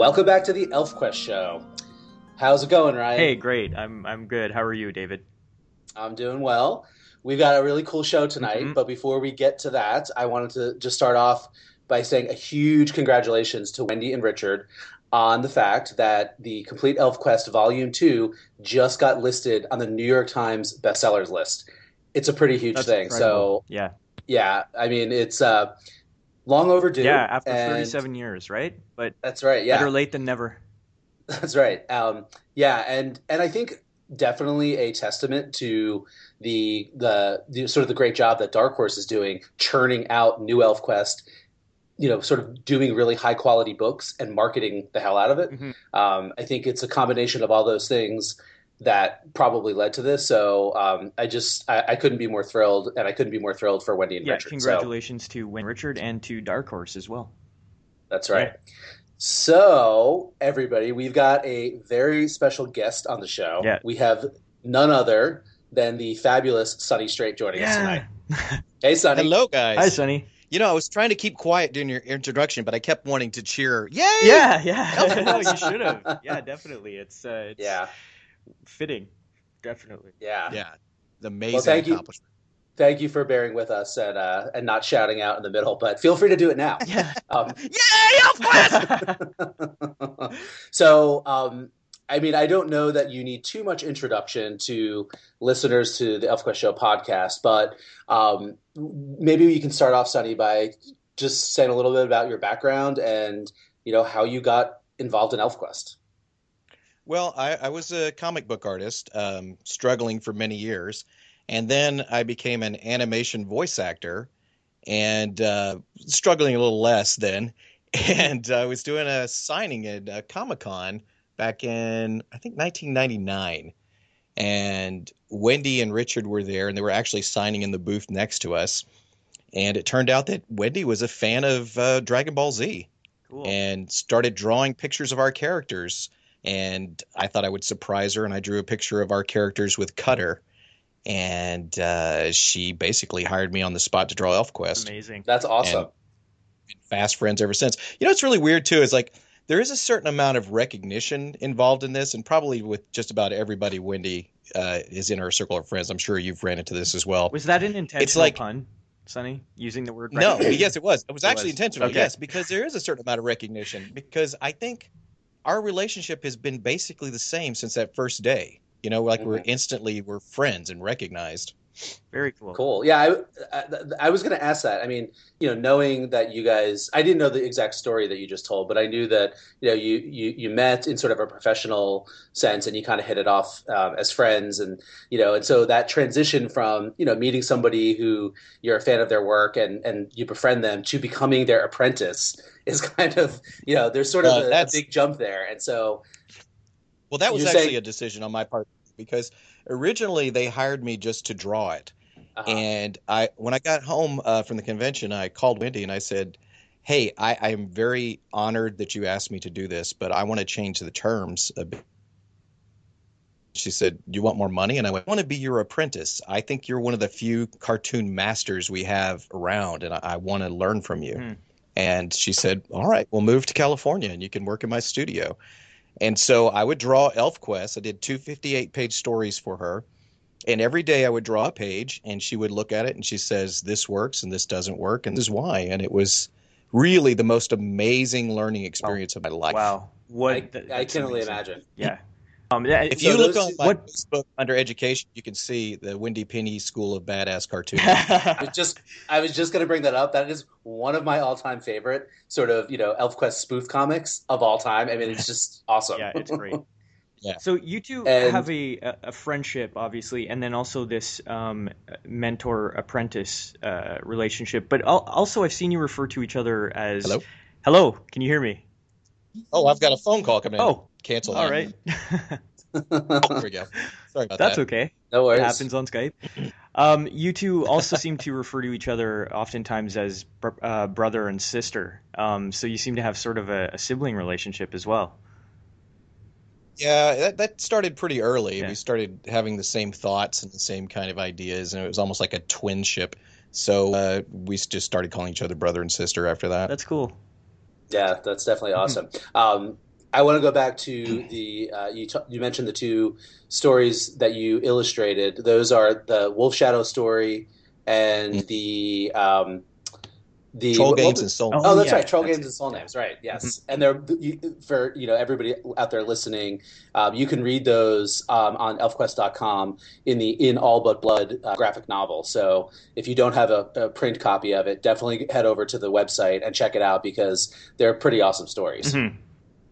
Welcome back to the ElfQuest show. How's it going, Ryan? Hey, great. I'm I'm good. How are you, David? I'm doing well. We've got a really cool show tonight, Mhm. but before we get to that, I wanted to just start off by saying a huge congratulations to Wendy and Richard on the fact that the Complete ElfQuest Volume 2 just got listed on the New York Times bestsellers list. It's a pretty huge That's thing. incredible. So, yeah, yeah, I mean, it's uh, long overdue. yeah. After and- 37 years, right? But That's right. Yeah. better late than never. That's right. Um, yeah, and and I think definitely a testament to the, the the sort of the great job that Dark Horse is doing, churning out new ElfQuest. You know, sort of doing really high quality books and marketing the hell out of it. Mhm. Um, I think it's a combination of all those things that probably led to this. So um, I just I, I couldn't be more thrilled, and I couldn't be more thrilled for Wendy and Yeah, Richard. So congratulations to Wayne Richard and to Dark Horse as well. that's right. So, everybody, we've got a very special guest on the show. Yeah. We have none other than the fabulous Sonny Strait joining us tonight. Hey, Sonny. Hello, guys. Hi, Sonny. You know, I was trying to keep quiet during your introduction, but I kept wanting to cheer. Yay! Yeah, yeah. no, you should have. Yeah, definitely. It's uh, it's Yeah, fitting. Definitely. yeah, Yeah. The amazing Well, thank you. accomplishment. Thank you for bearing with us and uh, and not shouting out in the middle, but feel free to do it now. Yeah. Um, Yay, ElfQuest! so, um, I mean, I don't know that you need too much introduction to listeners to the ElfQuest Show podcast, but um, maybe you can start off, Sonny, by just saying a little bit about your background and you know how you got involved in ElfQuest. Well, I, I was a comic book artist, um, struggling for many years, and then I became an animation voice actor, and uh, struggling a little less then. And I was doing a signing at uh, Comic Con back in I think 1999, and Wendy and Richard were there, and they were actually signing in the booth next to us. And it turned out that Wendy was a fan of uh, Dragon Ball Z Cool. and started drawing pictures of our characters. And I thought I would surprise her, and I drew a picture of our characters with Cutter. And uh, she basically hired me on the spot to draw ElfQuest. Amazing. That's awesome. Been fast friends ever since. You know, it's really weird too is like there is a certain amount of recognition involved in this, and probably with just about everybody Wendy uh, is in her circle of friends. I'm sure you've ran into this as well. Was that an intentional like- pun, Sonny? Using the word No, yes, it was. It was It actually was. intentional. Okay. Yes, because there is a certain amount of recognition. Because I think our relationship has been basically the same since that first day. You know, like we're Mhm. instantly we're friends and recognized. Very cool. Cool. Yeah, I, I, I was going to ask that. I mean, you know, knowing that you guys, I didn't know the exact story that you just told, but I knew that you know you you, you met in sort of a professional sense, and you kind of hit it off um, as friends, and you know, and so that transition from you know meeting somebody who you're a fan of their work and and you befriend them to becoming their apprentice is kind of you know there's sort of Uh, a, a big jump there, and so Well, that was actually saying- a decision on my part because originally they hired me just to draw it. uh, And I, when I got home uh, from the convention, I called Wendy and I said, "Hey, I, am very honored that you asked me to do this, but I want to change the terms a bit." She said, "You want more money?" And I went, "I want to be your apprentice. I think you're one of the few cartoon masters we have around, and I, I want to learn from you." Hmm. And she said, "All right, we'll move to California, and you can work in my studio." And so I would draw ElfQuest. I did two 58 page stories for her. And every day I would draw a page and she would look at it and she says, This works and this doesn't work and this is why. And it was really the most amazing learning experience of my life. Wow. What? I, I that's can only amazing. imagine. Yeah. Um, yeah, If So you look on my what- Facebook under education, you can see the Wendy Pini School of Badass Cartoon. I was just I was just going to bring that up. That is one of my all-time favorite sort of you know ElfQuest spoof comics of all time. I mean, it's just awesome. yeah, it's great. Yeah. So you two And- have a, a a friendship, obviously, and then also this um, mentor apprentice uh, relationship. But also, I've seen you refer to each other as Hello? Hello, can you hear me? oh, I've got a phone call coming in. Oh, Cancel all that. right. There we go. Sorry about That's that. okay. no worries. It happens on Skype. Um, you two also seem to refer to each other oftentimes as br- uh, brother and sister. Um, so you seem to have sort of a, a sibling relationship as well. Yeah, that, that started pretty early. Yeah. We started having the same thoughts and the same kind of ideas, and it was almost like a twinship. So uh, we just started calling each other brother and sister after that. That's cool. Yeah, that's definitely awesome. Um, I want to go back to the uh, you. T- you mentioned the two stories that you illustrated. Those are the Wolf Shadow story and mm. the um, the troll games and soul. Oh, oh that's yeah. right, troll games and soul names. Right, yes. Mm-hmm. And they're you, for you know everybody out there listening. Um, you can read those um, on ElfQuest.com in the In All But Blood uh, graphic novel. So if you don't have a, a, print copy of it, definitely head over to the website and check it out because they're pretty awesome stories. Mm-hmm.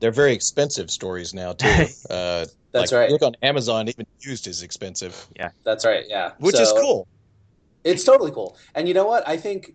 They're very expensive stories now too. Uh, that's like, right. Look on Amazon, even used is expensive. Yeah, that's right. Yeah, which so, is cool. It's totally cool. And you know what? I think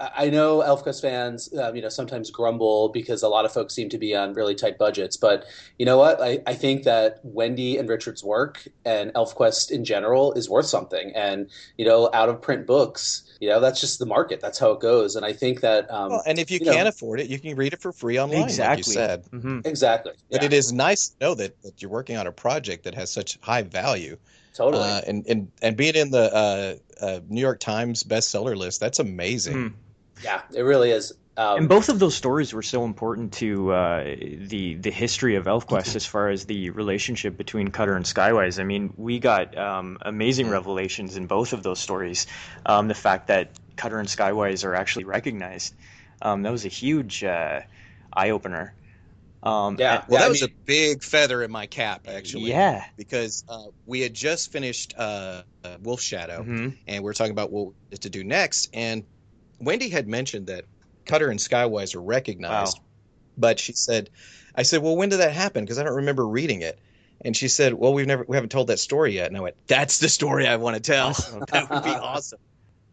I know ElfQuest fans, um, you know, sometimes grumble because a lot of folks seem to be on really tight budgets. But you know what? I, I think that Wendy and Richard's work and ElfQuest in general is worth something. And you know, out of print books, you know, that's just the market. That's how it goes. And I think that, um, well, and if you, you can't know, afford it, you can read it for free online. Exactly. Like you said mm-hmm. exactly. But it is nice to know that, that you're working on a project that has such high value. Totally. Uh, and and and being in the uh, uh, New York Times bestseller list, that's amazing. Mm. Yeah, it really is. Um, and both of those stories were so important to uh, the the history of ElfQuest as far as the relationship between Cutter and Skywise. I mean, we got um, amazing revelations in both of those stories. Um, the fact that Cutter and Skywise are actually recognized um, that was a huge uh, eye opener. Um, yeah, well, that I was mean, a big feather in my cap, actually. Yeah, because uh, we had just finished uh, Wolf Shadow, mm-hmm. and we are talking about what to do next, and Wendy had mentioned that Cutter and Skywise are recognized, wow. but she said, "I said, well, when did that happen? Because I don't remember reading it." And she said, "Well, we've never we haven't told that story yet." And I went, "That's the story I want to tell. that would be awesome."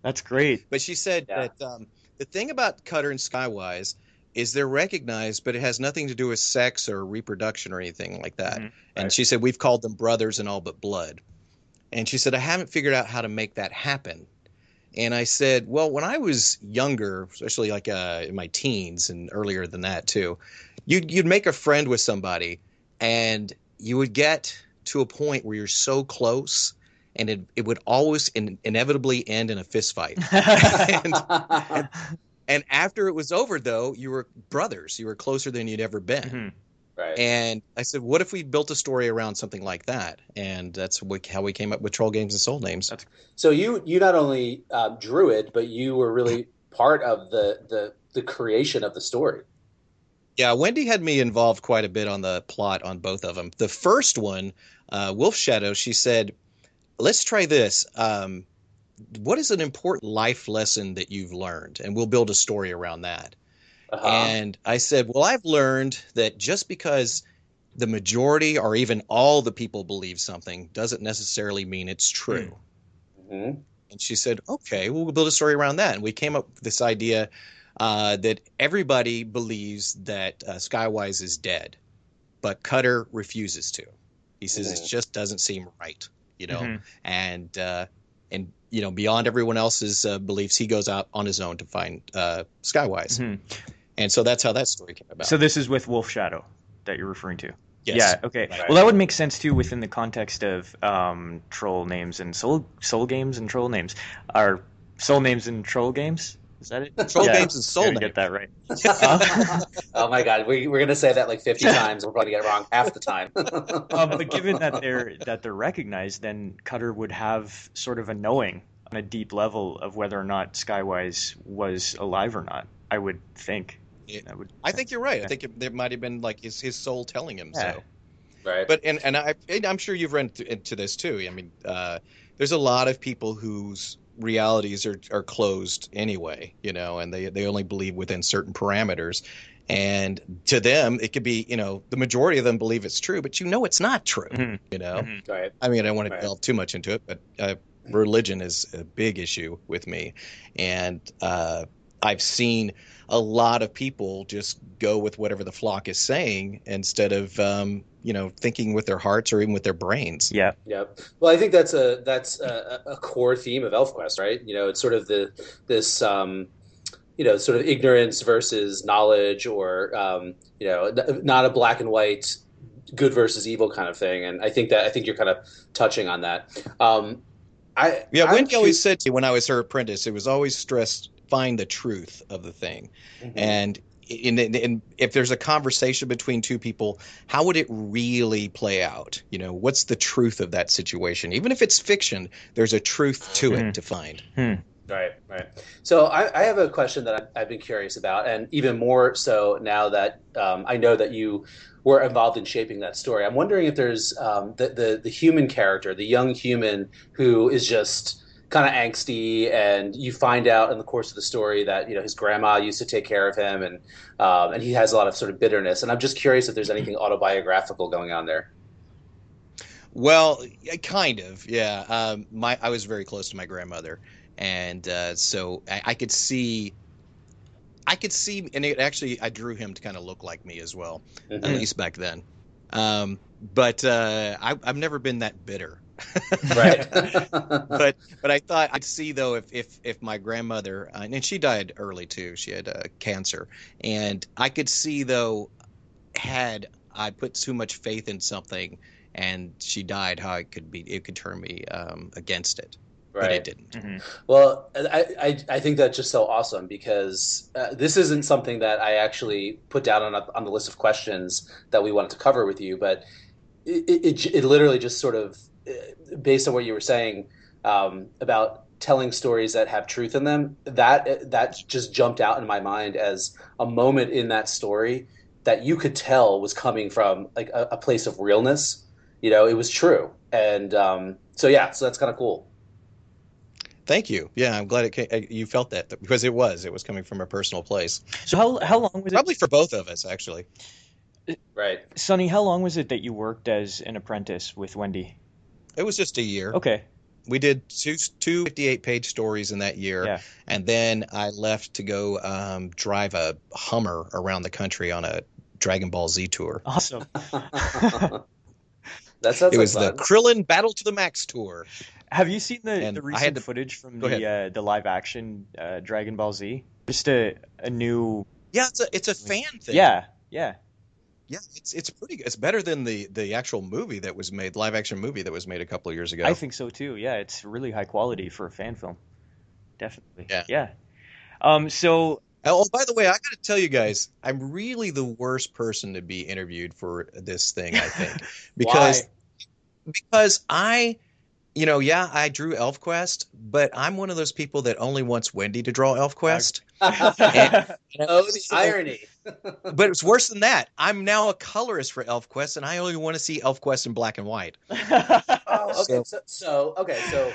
That's great. But she said yeah. that um, the thing about Cutter and Skywise is they're recognized, but it has nothing to do with sex or reproduction or anything like that. Mm-hmm. And right. she said we've called them brothers in all but blood. And she said I haven't figured out how to make that happen. And I said, well, when I was younger, especially like uh, in my teens and earlier than that too, you'd, you'd make a friend with somebody and you would get to a point where you're so close and it, it would always in, inevitably end in a fist fight. and, and, and, after it was over, though, you were brothers. You were closer than you'd ever been. Mm-hmm. Right. And I said, what if we built a story around something like that? And that's how we came up with Troll Games and Soul Names. So you you not only uh, drew it, but you were really part of the the the creation of the story. Yeah, Wendy had me involved quite a bit on the plot on both of them. The first one, uh, Wolf Shadow, she said, "Let's try this. Um, what is an important life lesson that you've learned, and we'll build a story around that." Uh-huh. And I said, Well, I've learned that just because the majority or even all the people believe something doesn't necessarily mean it's true. Mm-hmm. And she said, Okay, well, we'll build a story around that. And we came up with this idea uh, that everybody believes that uh, Skywise is dead, but Cutter refuses to. He says mm-hmm. it just doesn't seem right, you know, mm-hmm. and uh, and you know beyond everyone else's uh, beliefs, he goes out on his own to find uh, Skywise. Mm-hmm. And so that's how that story came about. So this is with Wolf Shadow that you're referring to. Yes. Yeah. Okay. Right. Well, that would make sense too within the context of um, troll names and soul soul games and troll names. Are soul names and troll games? Is that it? Troll yeah, games and soul names. Get that right. oh my god, we, we're gonna say that like fifty times. We're probably gonna get it wrong half the time. um, but given that they're that they're recognized, then Cutter would have sort of a knowing on a deep level of whether or not Skywise was alive or not. I would think. I would. I think you're right. I think it, there might have been like his his soul telling him yeah. so. Right. But and and I I'm sure you've run into this too. I mean, uh, there's a lot of people whose realities are are closed anyway, you know, and they they only believe within certain parameters. And to them, it could be, you know, the majority of them believe it's true, but you know it's not true. Mm-hmm. You know, mm-hmm. right. I mean, I don't want to delve too much into it, but uh, religion is a big issue with me, and uh, I've seen a lot of people just go with whatever the flock is saying instead of um, you know thinking with their hearts or even with their brains. Yeah, yeah. Well, I think that's a that's a, a core theme of ElfQuest, right? You know, it's sort of the this. Um, you know, sort of ignorance versus knowledge, or um, you know, not a black and white, good versus evil kind of thing. And I think that I think you're kind of touching on that. Um, I yeah, Wendy always said to me when I was her apprentice, it was always stressed find the truth of the thing. Mm-hmm. And in, in, in, if there's a conversation between two people, how would it really play out? You know, what's the truth of that situation? Even if it's fiction, there's a truth to Hmm. it to find. Right, right. So I, I have a question that I've, I've been curious about, and even more so now that um, I know that you were involved in shaping that story. I'm wondering if there's um, the, the the human character, the young human who is just kind of angsty, and you find out in the course of the story that you know his grandma used to take care of him, and um, and he has a lot of sort of bitterness. And I'm just curious if there's anything autobiographical going on there. Well, kind of, yeah. Um, my I was very close to my grandmother, and uh, so I, I could see, I could see, and it actually I drew him to kind of look like me as well, at Mhm. least back then. Um, but uh, I, I've never been that bitter. right. but but I thought I'd see though if if if my grandmother uh, and she died early too. She had uh, cancer, and I could see though had I put too much faith in something and she died, how it could be it could turn me um, against it, but right. it didn't. Mhm. Well, I, I, I think that's just so awesome because uh, this isn't something that I actually put down on, a, on the list of questions that we wanted to cover with you, but it, it, it, it literally just sort of, based on what you were saying um, about telling stories that have truth in them, that that just jumped out in my mind as a moment in that story that you could tell was coming from like a, a place of realness. You know, it was true, and um, so yeah, so that's kind of cool. Thank you. Yeah, I'm glad it came, uh, you felt that because it was it was coming from a personal place, So how how long was it probably for both of us actually. Right. it, Sonny? How long was it that you worked as an apprentice with Wendy? It was just a year. Okay, We did two two 58 page stories in that year, Yeah. and then I left to go um, drive a Hummer around the country on a Dragon Ball Z tour. awesome. that sounds It was like the. Krillin Battle to the Max tour. Have you seen the, And the I recent had to- footage from the uh, the live action uh, Dragon Ball Z? Just a a new Yeah, it's a it's a fan thing. yeah yeah yeah, it's it's pretty. good. It's better than the the actual movie that was made, live action movie that was made a couple of years ago. I think so too. Yeah, it's really high quality for a fan film. Definitely. Yeah. Yeah. Um. So Oh, by the way, I got to tell you guys, I'm really the worst person to be interviewed for this thing. I think because because I, you know, yeah, I drew ElfQuest, but I'm one of those people that only wants Wendy to draw ElfQuest. oh, the So- irony. But it's worse than that. I'm now a colorist for ElfQuest, and I only want to see ElfQuest in black and white. Oh, okay. So- So, so okay, so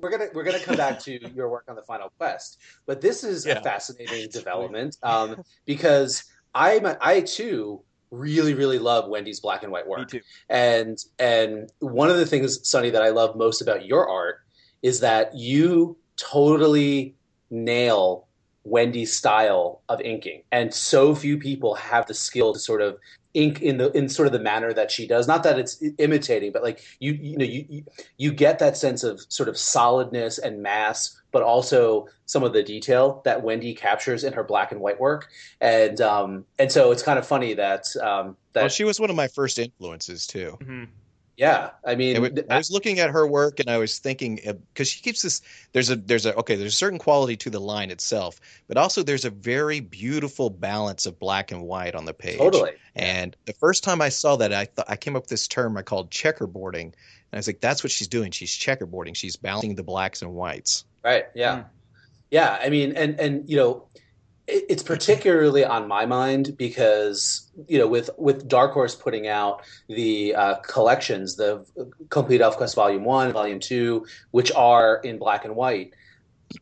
we're gonna we're gonna come back to your work on the final quest, but this is Yeah. a fascinating development um, because I'm I too really really love Wendy's black and white work. Me too. And and one of the things, Sonny, that I love most about your art is that you totally nail Wendy's style of inking, and so few people have the skill to sort of ink in the in sort of the manner that she does. Not that it's imitating, but like you you know you you, you get that sense of sort of solidness and mass. But also some of the detail that Wendy captures in her black and white work, and um, and so it's kind of funny that um, that Well, she was one of my first influences too. Mhm. Yeah, I mean, would- I was looking at her work and I was thinking because she keeps this. There's a there's a okay. There's a certain quality to the line itself, but also there's a very beautiful balance of black and white on the page. totally. And the first time I saw that, I thought I came up with this term I called checkerboarding, and I was like, "That's what she's doing. She's checkerboarding. She's balancing the blacks and whites." Right. Yeah. Mm. Yeah. I mean, and and you know, it, it's particularly on my mind because you know, with with Dark Horse putting out the uh, collections, the complete ElfQuest Volume One, Volume Two, which are in black and white.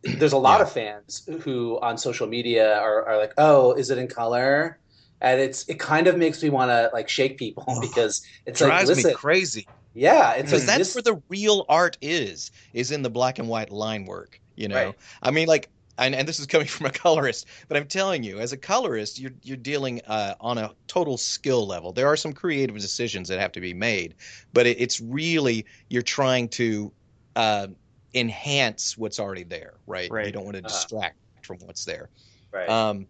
There's a lot Yeah. of fans who on social media are, are like, "Oh, is it in color?" And it's it kind of makes me want to like shake people because it's like, drives listen, me crazy yeah, it's because like that's this, where the real art is is in the black and white line work. You know, Right. I mean, like. And, and this is coming from a colorist, but I'm telling you, as a colorist, you're you're dealing uh, on a total skill level. There are some creative decisions that have to be made, but it, it's really you're trying to uh, enhance what's already there, right? Right. You don't want to Uh-huh. distract from what's there. right. Um,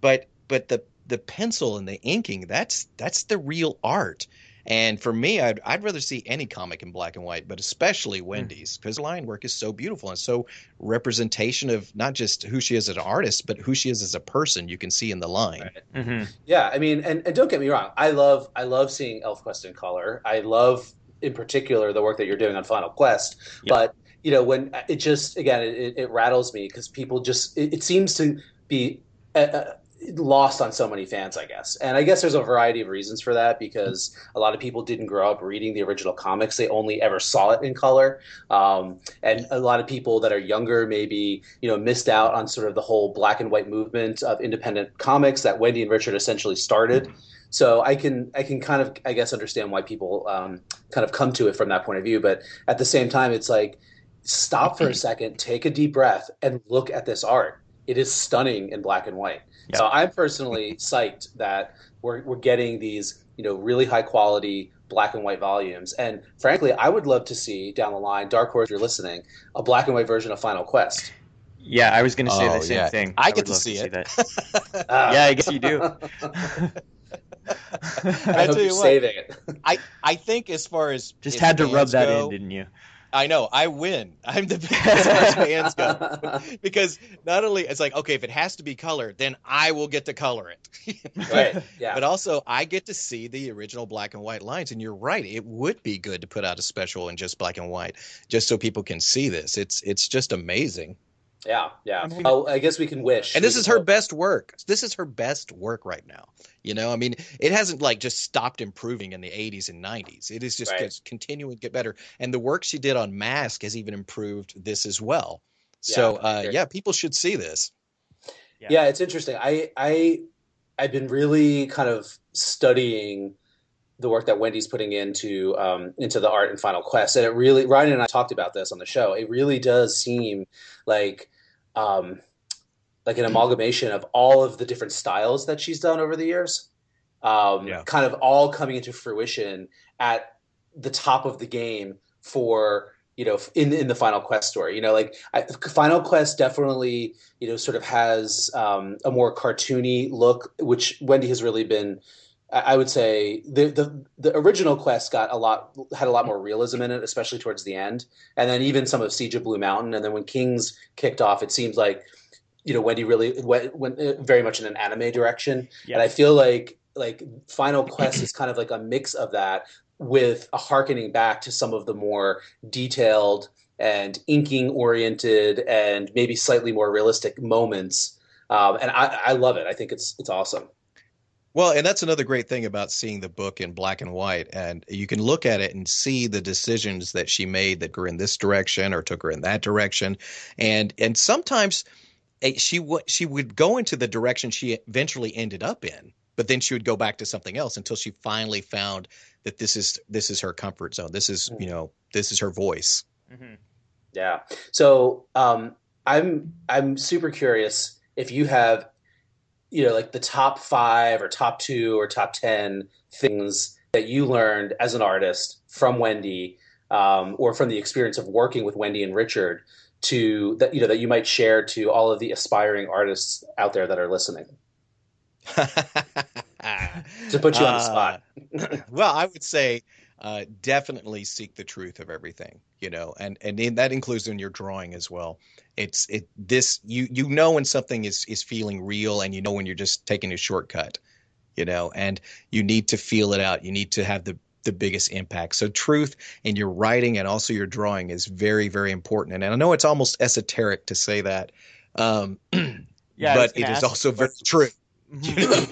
but but the the pencil and the inking that's that's the real art, And for me, I'd, I'd rather see any comic in black and white, but especially hmm. Wendy's, because mm. line work is so beautiful and so representation of not just who she is as an artist, but who she is as a person. You can see in the line. Right. Mm-hmm. Yeah, I mean, and, and don't get me wrong, I love I love seeing ElfQuest in color. I love, in particular, the work that you're doing on Final Quest. But you know, when it just again, it, it rattles me because people just it, it seems to be. Uh, uh lost on so many fans, I guess. And I guess there's a variety of reasons for that because a lot of people didn't grow up reading the original comics. They only ever saw it in color. Um, and a lot of people that are younger maybe, you know, missed out on sort of the whole black and white movement of independent comics that Wendy and Richard essentially started. So I can I can kind of I guess understand why people um, kind of come to it from that point of view. But at the same time, it's like stop for a second, take a deep breath, and look at this art. It is stunning in black and white. Yeah. So I'm personally psyched that we're we're getting these you know really high quality black and white volumes. And frankly, I would love to see down the line, Dark Horse, you're listening, a black and white version of Final Quest. Yeah, I was going to say oh, the same yeah. thing. I, I get to see to it. See uh, yeah, I guess you do. I, hope you're saving it. I, I think as far as just had to rub that go, in, didn't you? I know I win. I'm the best as far fans go because not only it's like okay, if it has to be colored, then I will get to color it. right. Yeah. But also, I get to see the original black and white lines, and you're right. It would be good to put out a special in just black and white, just so people can see this. It's it's just amazing. Yeah, yeah. Oh, I guess we can wish. And this is her hope. best work. This is her best work right now. You know, I mean, it hasn't like just stopped improving in the 80s and 90s. It is just right. continuing to get better. And the work she did on Masque has even improved this as well. Yeah, so, uh, yeah, people should see this. Yeah. yeah, it's interesting. I I I've been really kind of studying the work that Wendy's putting into um, into the art and Final Quest, and it really Ryan and I talked about this on the show. It really does seem like um, like an amalgamation of all of the different styles that she's done over the years, um, yeah. kind of all coming into fruition at the top of the game for you know in in the Final Quest story. You know, like I, Final Quest definitely you know sort of has um, a more cartoony look, which Wendy has really been I would say the, the the original quest got a lot had a lot more realism in it, especially towards the end, and then even some of Siege of Blue Mountain, and then when Kings kicked off, it seems like you know Wendy really went, went uh, very much in an anime direction, and I feel like like Final Quest is kind of like a mix of that with a harkening back to some of the more detailed and inking oriented and maybe slightly more realistic moments, um, and I, I love it. I think it's it's awesome. Well, and that's another great thing about seeing the book in black and white. And you can look at it and see the decisions that she made that were in this direction or took her in that direction. And and sometimes eh, she w- she would go into the direction she eventually ended up in, but then she would go back to something else until she finally found that this is this is her comfort zone. This is you mm-hmm. know this is her voice. Mm-hmm. Yeah. So um, I'm I'm super curious if you have you know like the top five or top two or top ten things that you learned as an artist from Wendy um, or from the experience of working with Wendy and Richard to that you know that you might share to all of the aspiring artists out there that are listening. To put you on the spot. Uh, well i would say uh, definitely seek the truth of everything you know and and in, that includes in your drawing as well it's it this you you know when something is is feeling real and you know when you're just taking a shortcut you know and you need to feel it out you need to have the the biggest impact so truth in your writing and also your drawing is very very important and, and i know it's almost esoteric to say that um yeah, but it is also very true mm-hmm. you know?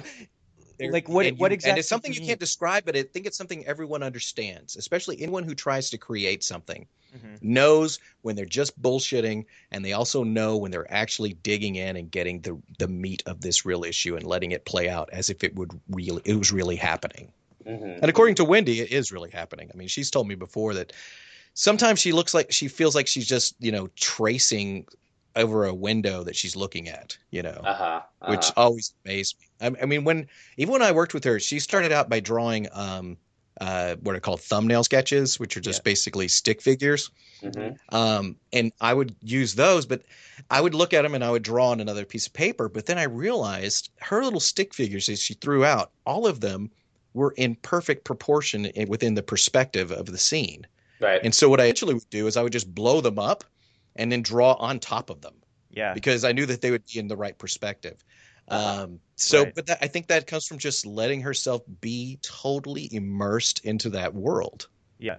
Like what? You, what exactly? And it's something you, you can't describe, but I think it's something everyone understands, especially anyone who tries to create something. Mm-hmm. Knows when they're just bullshitting, and they also know when they're actually digging in and getting the the meat of this real issue and letting it play out as if it would really it was really happening. Mm-hmm. And according to Wendy, it is really happening. I mean, she's told me before that sometimes she looks like she feels like she's just you know tracing over a window that she's looking at, you know, uh-huh, uh-huh. which always amazed me. I, I, mean, when even when I worked with her, she started out by drawing um, uh, what are called thumbnail sketches, which are just yeah. basically stick figures. Mm-hmm. Um, and I would use those, but I would look at them and I would draw on another piece of paper. But then I realized her little stick figures that she threw out, all of them were in perfect proportion within the perspective of the scene. Right. And so what I actually would do is I would just blow them up and then draw on top of them. Yeah. Because I knew that they would be in the right perspective. Uh-huh. Um, so, right. but that, I think that comes from just letting herself be totally immersed into that world. Yeah.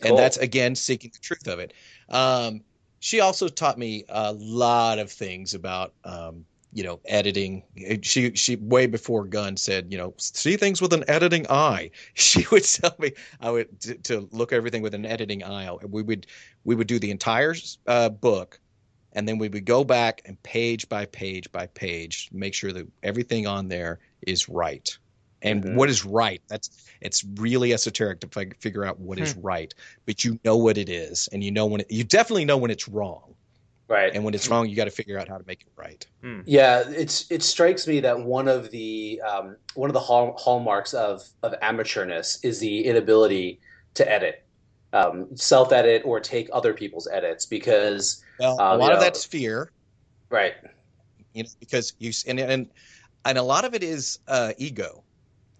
Cool. And that's again seeking the truth of it. Um, she also taught me a lot of things about um, you know editing. She she way before gunn said you know see things with an editing eye. She would tell me i would to, to look everything with an editing eye. We would we would do the entire uh, book and then we would go back and page by page by page make sure that everything on there is right. And mm-hmm. what is right? That's it's really esoteric to f- figure out what hmm. is right. But you know what it is and you know when it, you definitely know when it's wrong right. And when it's wrong you got to figure out how to make it right. Hmm. yeah it's it strikes me that one of the um, one of the hall, hallmarks of of amateurness is the inability to edit. Um, self edit or take other people's edits because well, um, a lot of know, that's fear. Right. You know because you and and and a lot of it is uh, ego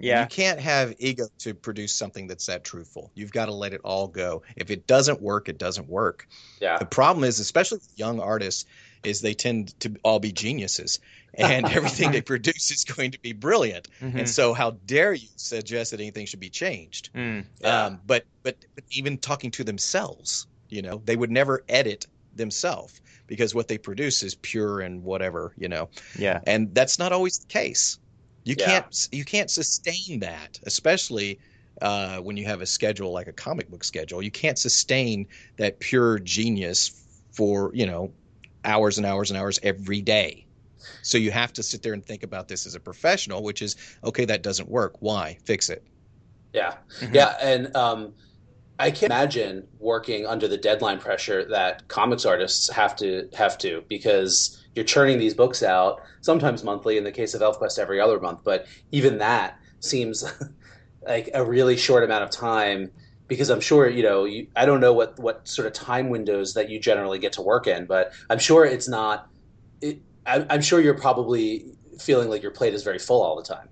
yeah. You can't have ego to produce something that's that truthful. You've got to let it all go. If it doesn't work, it doesn't work. Yeah. The problem is, especially with young artists, is they tend to all be geniuses and everything they produce is going to be brilliant. Mm-hmm. And so how dare you suggest that anything should be changed? Mm, yeah. um, but, but but even talking to themselves, you know, they would never edit themselves because what they produce is pure and whatever, you know. Yeah. And that's not always the case. You yeah. can't you can't sustain that, especially uh, when you have a schedule like a comic book schedule. You can't sustain that pure genius for you know hours and hours and hours every day. So you have to sit there and think about this as a professional, which is okay. That doesn't work. Why? Fix it. Yeah, mm-hmm. yeah, and um, I can't imagine working under the deadline pressure that comics artists have to have to because you're churning these books out sometimes monthly in the case of elfquest every other month. But even that seems like a really short amount of time because i'm sure you know you, i don't know what what sort of time windows that you generally get to work in but i'm sure it's not it, I, i'm sure you're probably feeling like your plate is very full all the time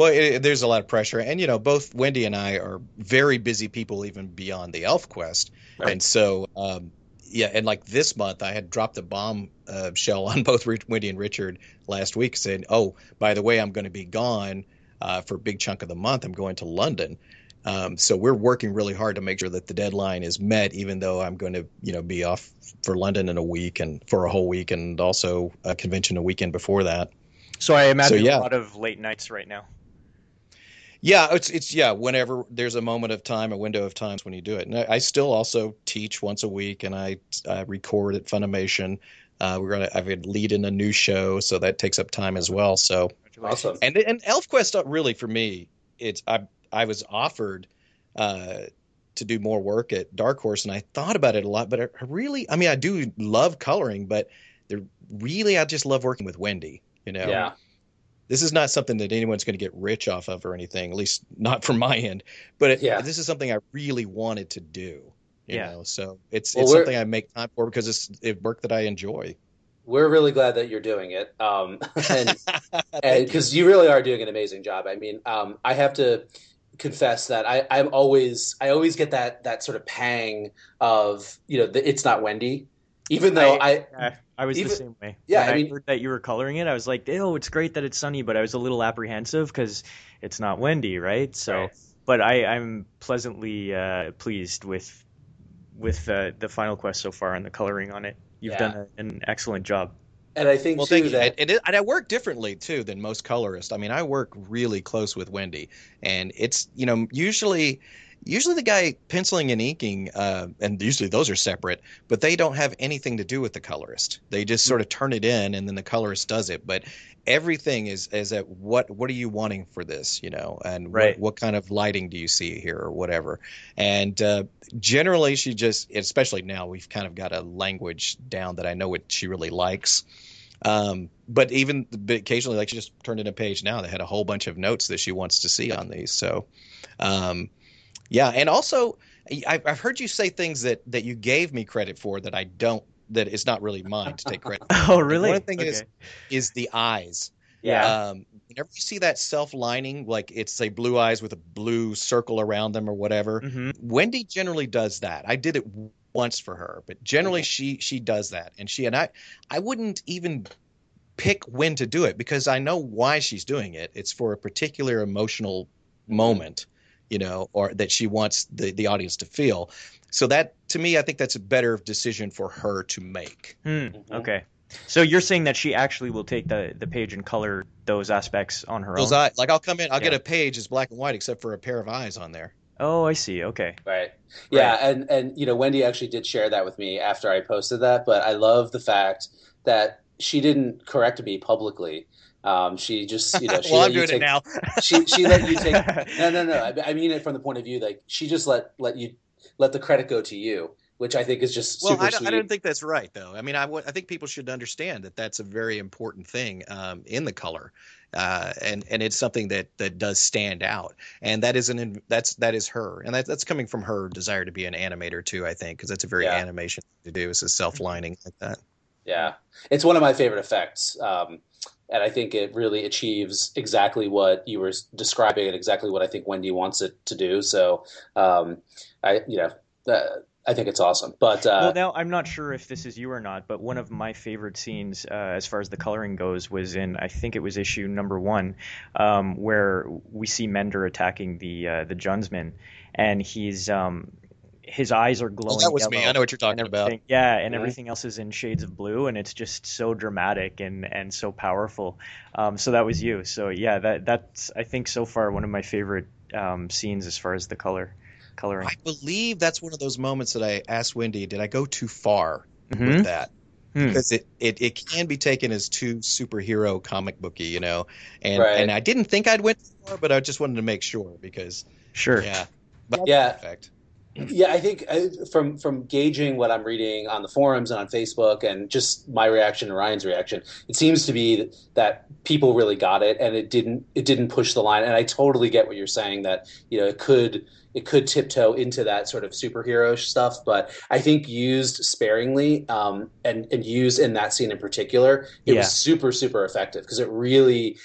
well, it, there's a lot of pressure, and you know, both Wendy and I are very busy people, even beyond the ElfQuest, right. and so um, yeah, and like this month, I had dropped a bomb uh, shell on both Wendy and Richard last week, saying, "Oh, by the way, I'm going to be gone uh, for a big chunk of the month. I'm going to London." Um, so we're working really hard to make sure that the deadline is met, even though I'm going to, you know, be off for London in a week and for a whole week, and also a convention a weekend before that. So I imagine so, yeah. a lot of late nights right now. Yeah, it's it's yeah. Whenever there's a moment of time, a window of times when you do it, and I, I still also teach once a week, and I, I record at Funimation. Uh, we're gonna I've lead in a new show, so that takes up time as well. So awesome. And and ElfQuest uh, really for me, it's I I was offered uh, to do more work at Dark Horse, and I thought about it a lot, but I really, I mean, I do love coloring, but really I just love working with Wendy. You know. Yeah this is not something that anyone's going to get rich off of or anything, at least not from my end. But it, yeah. this is something I really wanted to do. You yeah. know, so it's well, it's something I make time for because it's it work that I enjoy. We're really glad that you're doing it, um, and because you. you. really are doing an amazing job. I mean, um, I have to confess that I, I'm always I always get that that sort of pang of you know the, it's not Wendy, even though I, I I was Even, the same way. Yeah, when I mean, heard that you were coloring it, I was like, "Oh, it's great that it's Sonny," but I was a little apprehensive because it's not Wendy, right? So, right. but I, I'm pleasantly uh, pleased with with uh, the final quest so far and the coloring on it. You've yeah. done a, an excellent job. And I think well, too that and, and, I work differently too than most colorists. I mean, I work really close with Wendy, and it's you know usually usually the guy penciling and inking, uh, and usually those are separate, but they don't have anything to do with the colorist. They just sort of turn it in, and then the colorist does it. But everything is is at what what are you wanting for this, you know, and right. what, what kind of lighting do you see here or whatever. And uh, generally, she just, especially now, we've kind of got a language down that I know what she really likes. Um, but even but occasionally, like she just turned in a page now that had a whole bunch of notes that she wants to see on these. So, um, yeah, and also I've heard you say things that that you gave me credit for that I don't that is not really mine to take credit. For. oh, really? one thing okay. is is the eyes. Yeah. Um, whenever you see that self lining, like it's say blue eyes with a blue circle around them or whatever, Mhm. Wendy generally does that. I did it once for her, but generally Mm-hmm. she she does that, and she and I I wouldn't even pick when to do it because I know why she's doing it. It's for a particular emotional moment, you know, or that she wants the the audience to feel. So that to me, I think that's a better decision for her to make. Hmm, Mhm. Okay. So you're saying that she actually will take the, the page and color those aspects on her Those own? eyes, like I'll come in, I'll get a page that's black and white except for a pair of eyes on there. Oh, I see. Okay. Right. Yeah, and and you know Wendy actually did share that with me after I posted that, but I love the fact that she didn't correct me publicly. Um, she just you know she well, let I'm you doing take, it now. She she let you take no no no. I, I mean it from the point of view like she just let let you let the credit go to you, which I think is just Well, super I don't, sweet. I don't think that's right, though. I mean, I I think people should understand that that's a very important thing um, in the color, uh, and and it's something that that does stand out, and that is an that's that is her, and that, that's coming from her desire to be an animator too. I think because that's a very Yeah. animation thing to do is a self lining like that. Yeah, it's one of my favorite effects, um, and I think it really achieves exactly what you were describing and exactly what I think Wendy wants it to do. So, um, I you know, uh, I think it's awesome. But uh, well, now I'm not sure if this is you or not, but one of my favorite scenes, uh, as far as the coloring goes, was in I think it was issue number one, um, where we see Mender attacking the uh, the Junsman, and he's um, his eyes are Well, glowing. that was me. I know what you're talking about. Yeah, and Mhm. everything else is in shades of blue, and it's just so dramatic and and so powerful. Um, so that was you. So yeah, that that's I think so far one of my favorite um, scenes as far as the color coloring. I believe that's one of those moments that I asked Wendy, did I go too far Mhm. with that? Hmm. because it, it, it can be taken as too superhero comic booky, you know. And Right. and I didn't think I'd went too far, but I just wanted to make sure because Sure. yeah, but Yeah. perfect. Yeah, I think uh, from from gauging what I'm reading on the forums and on Facebook, and just my reaction and Ryan's reaction, it seems to be that people really got it, and it didn't it didn't push the line. And I totally get what you're saying that you know it could it could tiptoe into that sort of superhero stuff, but I think used sparingly um, and and used in that scene in particular, it Yeah. was super super effective because it really,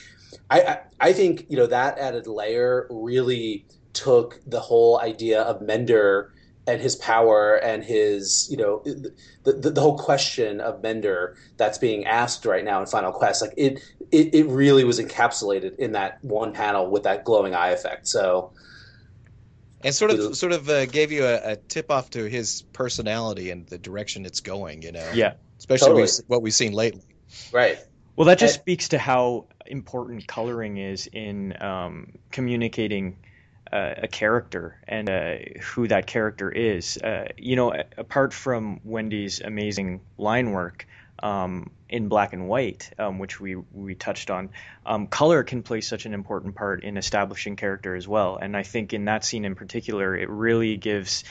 I, I I think you know that added layer really took the whole idea of Mender and his power and his, you know, the, the, the whole question of Mender that's being asked right now in Final Quest, like it, it, it really was encapsulated in that one panel with that glowing eye effect. So, And sort It'll- of sort of uh, gave you a, a tip off to his personality and the direction it's going, you know. Yeah. Especially Totally. what we've seen lately. right. Well, that just And- speaks to how important coloring is in um, communicating a character and uh, who that character is. Uh, you know, apart from Wendy's amazing line work um, in black and white, um, which we we touched on, um, color can play such an important part in establishing character as well. And I think in that scene in particular, it really gives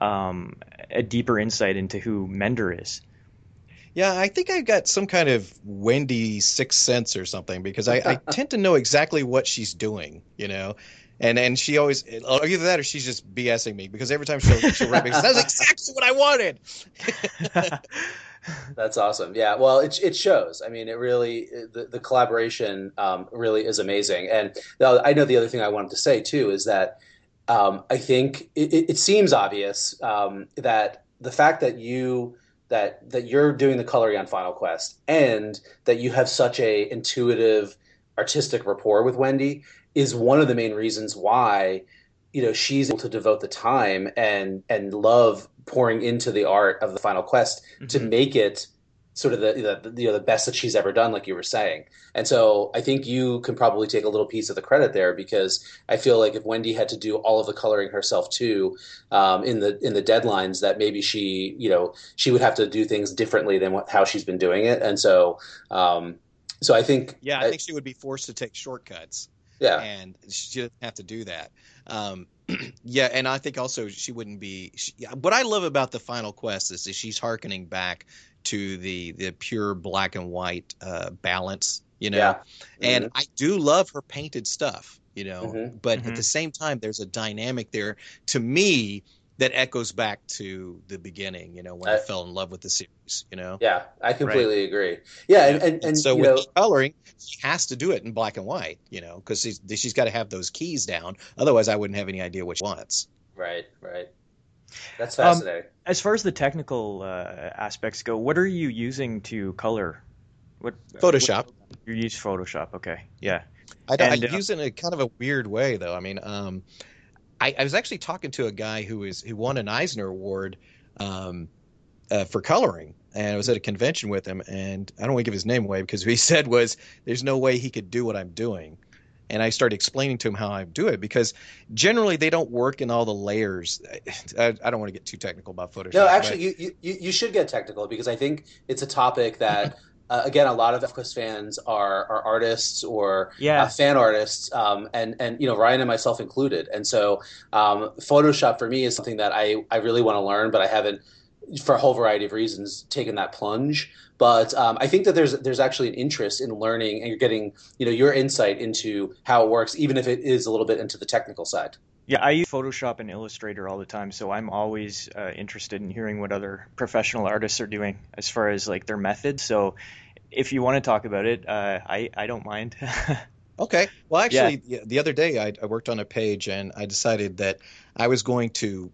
um, a deeper insight into who Mender is. Yeah, I think I've got some kind of Wendy sixth sense or something because I, I tend to know exactly what she's doing, you know. And and she always either that or she's just BSing me because every time she'll she'll write me, that's exactly what I wanted. That's awesome. Yeah. Well, it, it shows. I mean, it really, the, the collaboration um, really is amazing. And I know the other thing I wanted to say too is that um, I think it, it, it seems obvious um, that the fact that you that that you're doing the coloring on Final Quest and that you have such a intuitive artistic rapport with Wendy is one of the main reasons why you know she's able to devote the time and and love pouring into the art of the Final Quest to Mhm. make it sort of the, the you know the best that she's ever done, like you were saying. And so I think you can probably take a little piece of the credit there because I feel like if Wendy had to do all of the coloring herself too, um, in the in the deadlines, that maybe she you know she would have to do things differently than what, how she's been doing it. And so um, so I think Yeah, I think she would be forced to take shortcuts. Yeah and she doesn't have to do that. Um, yeah, and I think also she wouldn't be. She, what I love about the Final Quest is that she's harkening back to the the pure black and white uh, balance, you know. yeah And Mhm. I do love her painted stuff, you know. Mhm. But Mhm. at the same time, there's a dynamic there to me that echoes back to the beginning. You know, when I, I fell in love with the series. You know. Yeah, I completely right? agree. Yeah, and, and, and so with know, coloring, she has to do it in black and white. You know, because she's she's got to have those keys down. Otherwise, I wouldn't have any idea what she wants. Right. Right. That's um, fascinating. Um, as far as the technical uh, aspects go, what are you using to color? What Photoshop? What, you use Photoshop. Okay. Yeah. I, and, I uh, use it in a kind of a weird way, though. I mean, um, I, I, was actually talking to a guy who is who won an Eisner Award um, uh, for coloring, and I was at a convention with him, and I don't want to give his name away because what he said was, "There's no way he could do what I'm doing." and I started explaining to him how I do it because generally they don't work in all the layers. I, I don't want to get too technical about Photoshop. No, actually, you, you, you should get technical because I think it's a topic that uh, again, a lot of ElfQuest fans are are artists or yeah. uh, fan artists, um, and and you know Ryan and myself included. And so um, Photoshop for me is something that I I really want to learn, but I haven't for a whole variety of reasons taken that plunge. But um, I think that there's there's actually an interest in learning, and you're getting you know your insight into how it works, even if it is a little bit into the technical side. Yeah, I use Photoshop and Illustrator all the time, so I'm always uh, interested in hearing what other professional artists are doing as far as like their methods. So if you want to talk about it, uh, I I don't mind. okay. Well, actually, yeah. the other day I, I worked on a page and I decided that I was going to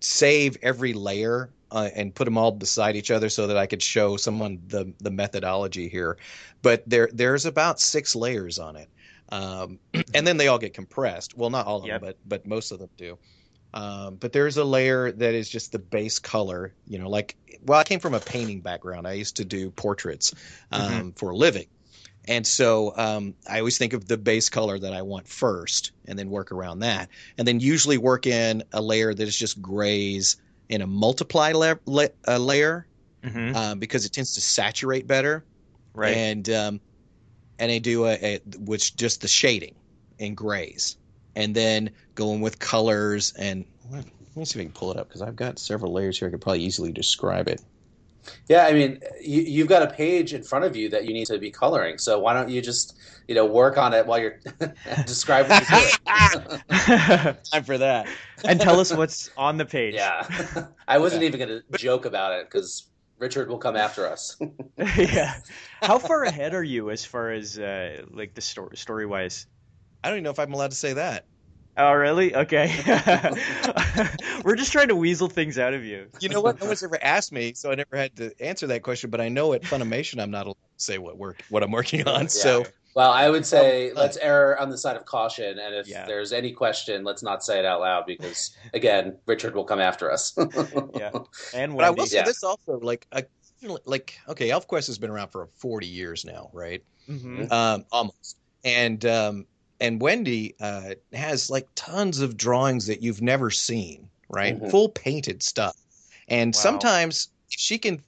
save every layer uh, and put them all beside each other so that I could show someone the the methodology here. But there there's about six layers on it, um, and then they all get compressed. Well, not all of yep. them, but but most of them do. Um, but there's a layer that is just the base color, you know, like, well, I came from a painting background. I used to do portraits um, mm-hmm. for a living. And so um, I always think of the base color that I want first and then work around that. And then usually work in a layer that is just grays in a multiply la- la- uh, layer mm-hmm. uh, because it tends to saturate better. Right. And, um, and I do a, a, which just the shading in grays and then going with colors and let me see if I can pull it up because I've got several layers here. I could probably easily describe it. Yeah, I mean, you, have got a page in front of you that you need to be coloring. So why don't you just, you know, work on it while you're describing what you're? Time for that. And tell us what's on the page. Yeah, I wasn't even going to joke about it because Richard will come after us. yeah. How far ahead are you as far as uh, like the story story wise? I don't even know if I'm allowed to say that. Oh, really? Okay. We're just trying to weasel things out of you. You know what? No one's ever asked me, so I never had to answer that question. But I know at Funimation, I'm not allowed to say what work what I'm working on. Yeah. So, well, I would say let's err on the side of caution, and if yeah. there's any question, let's not say it out loud because, again, Richard will come after us. yeah, and Wendy. but I will say yeah. this also, like, I, like, okay, ElfQuest has been around for 40 years now, right? Mm-hmm. Um, almost, and um, and Wendy uh, has like tons of drawings that you've never seen, right? Mm-hmm. Full painted stuff. And wow. sometimes she can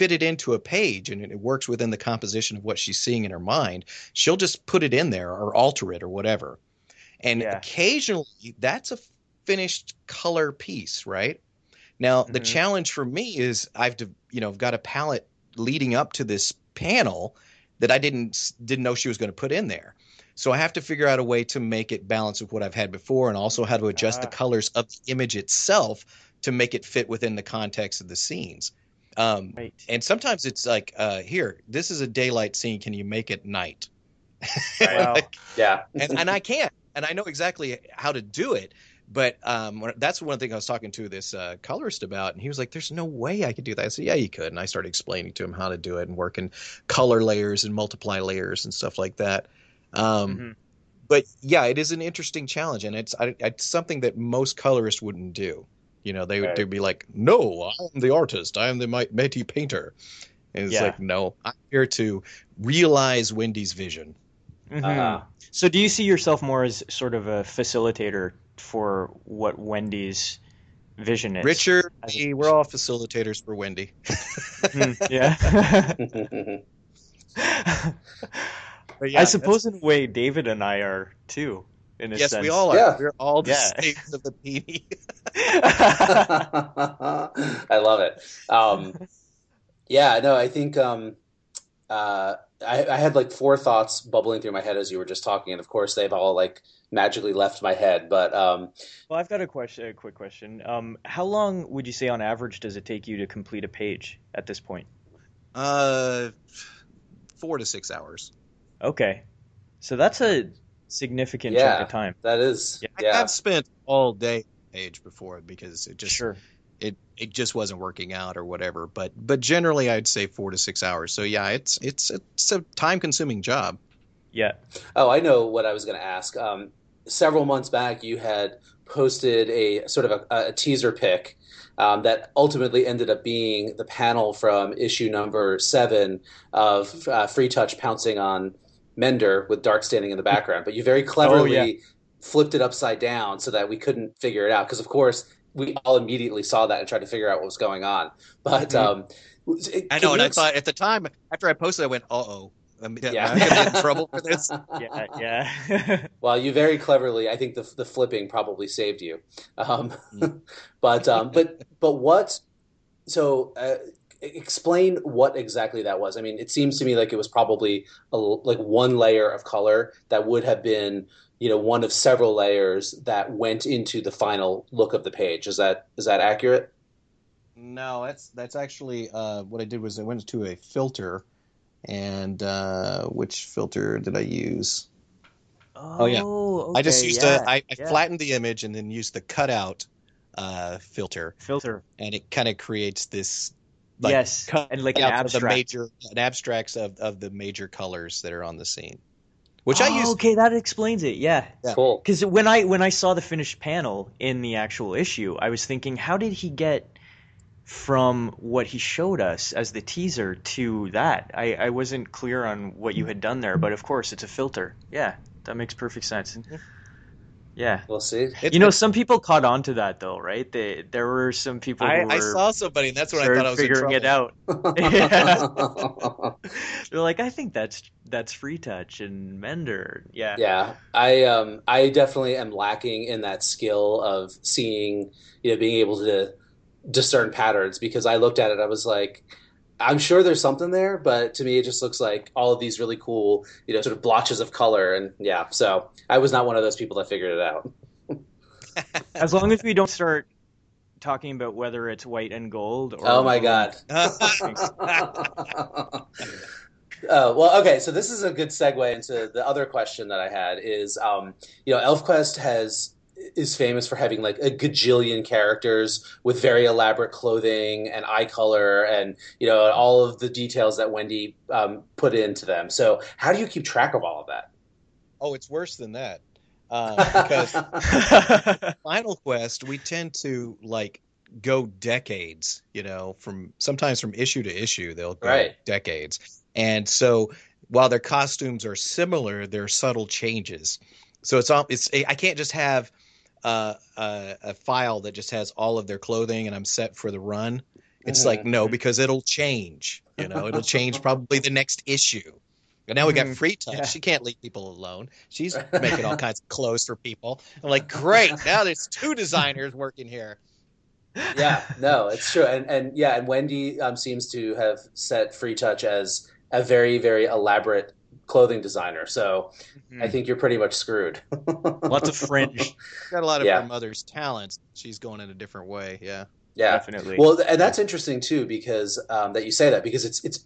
fit it into a page and it works within the composition of what she's seeing in her mind, she'll just put it in there or alter it or whatever. And yeah. occasionally that's a finished color piece, right? Now, mm-hmm. the challenge for me is I've you know, I've got a palette leading up to this panel that I didn't didn't know she was going to put in there. So I have to figure out a way to make it balance with what I've had before and also how to adjust the ah. colors of the image itself to make it fit within the context of the scenes. Um, right. And sometimes it's like, uh, here, this is a daylight scene. Can you make it night? Wow. like, yeah. and, and I can't. And I know exactly how to do it. But um, that's one thing I was talking to this uh, colorist about, and he was like, "There's no way I could do that." I said, "Yeah, you could." And I started explaining to him how to do it and work in color layers and multiply layers and stuff like that. Um, mm-hmm. But yeah, it is an interesting challenge, and it's I, it's something that most colorists wouldn't do. You know, they would right. be like, "No, I am the artist. I am the mighty painter." And it's yeah. like, no, I'm here to realize Wendy's vision. Mm-hmm. Uh-huh. So, do you see yourself more as sort of a facilitator for what Wendy's vision is? Richard, a- we're all facilitators for Wendy. mm, yeah. yeah, I suppose in a way, David and I are too. In a yes, sense. we all are. Yeah. We're all the yeah. states of the peony. I love it. Um, yeah, no, I think um, uh, I, I, had like four thoughts bubbling through my head as you were just talking, and of course they've all like magically left my head. But um, well, I've got a question, a quick question. Um, how long would you say on average does it take you to complete a page at this point? Uh, four to six hours. Okay, so that's a significant yeah, chunk of time. That is. Yeah, yeah. I've spent all day page before because it just sure it it just wasn't working out or whatever. But but generally, I'd say four to six hours. So yeah, it's it's it's a time consuming job. Yeah. Oh, I know what I was going to ask. Um, several months back, you had posted a sort of a, a teaser pic um, that ultimately ended up being the panel from issue number seven of uh, Free Touch pouncing on Mender with Dart standing in the background. But you very cleverly oh, yeah. flipped it upside down so that we couldn't figure it out. Because of course, we all immediately saw that and tried to figure out what was going on. But mm-hmm. um, I know, and ex- I thought at the time after I posted, I went, "Uh oh." I'm, yeah. I'm gonna get in trouble for this. Yeah, yeah. well, you very cleverly. I think the the flipping probably saved you. Um, mm. but um, but but what? So uh, explain what exactly that was. I mean, it seems to me like it was probably a, like one layer of color that would have been you know one of several layers that went into the final look of the page. Is that is that accurate? No, that's that's actually uh, what I did was I went to a filter, and uh, which filter did I use? Oh, oh yeah, okay, I just used yeah, a I, I yeah. flattened the image and then used the cutout uh, filter. Filter, and it kind of creates this. Like, yes, and like an abstract. The major, an abstracts of, of the major colors that are on the scene which oh, I use. Okay, that explains it. Yeah, yeah. cool. Because when I when I saw the finished panel in the actual issue, I was thinking, how did he get from what he showed us as the teaser to that? I I wasn't clear on what you had done there, but of course, it's a filter. Yeah, that makes perfect sense. Mm-hmm. Yeah, we'll see. It's, you know, some people caught on to that though, right? They, there were some people. I, I saw somebody, and that's what I thought I was figuring it out. They're like, I think that's that's free touch and Mender. Yeah, yeah. I um I definitely am lacking in that skill of seeing, you know, being able to discern patterns because I looked at it, I was like I'm sure there's something there, but to me, it just looks like all of these really cool, you know, sort of blotches of color. And yeah, so I was not one of those people that figured it out. as long as we don't start talking about whether it's white and gold. Or oh my god. Uh, well, okay, so this is a good segue into the other question that I had. Is um, you know, ElfQuest has is famous for having like a gajillion characters with very elaborate clothing and eye color and you know all of the details that Wendy um, put into them. So how do you keep track of all of that? Oh, it's worse than that. Uh, because Final Quest, we tend to like go decades. You know, from sometimes from issue to issue, they'll go right. decades, and so while their costumes are similar, there are subtle changes. So it's all it's I can't just have uh, a, a, file that just has all of their clothing and I'm set for the run. It's like no, mm-hmm. because it'll change. You know, it'll change probably the next issue. And now we got mm-hmm. free touch. Yeah. She can't leave people alone. She's making all kinds of clothes for people. I'm like, great. Now there's two designers working here. Yeah, no, it's true. And and yeah, and Wendy um, seems to have set free touch as a very very elaborate clothing designer. So mm-hmm. I think you're pretty much screwed. Lots of fringe. Got a lot of yeah. her mother's talents. She's going in a different way. Yeah. Yeah, definitely. Well, and that's interesting too because um, that you say that because it's it's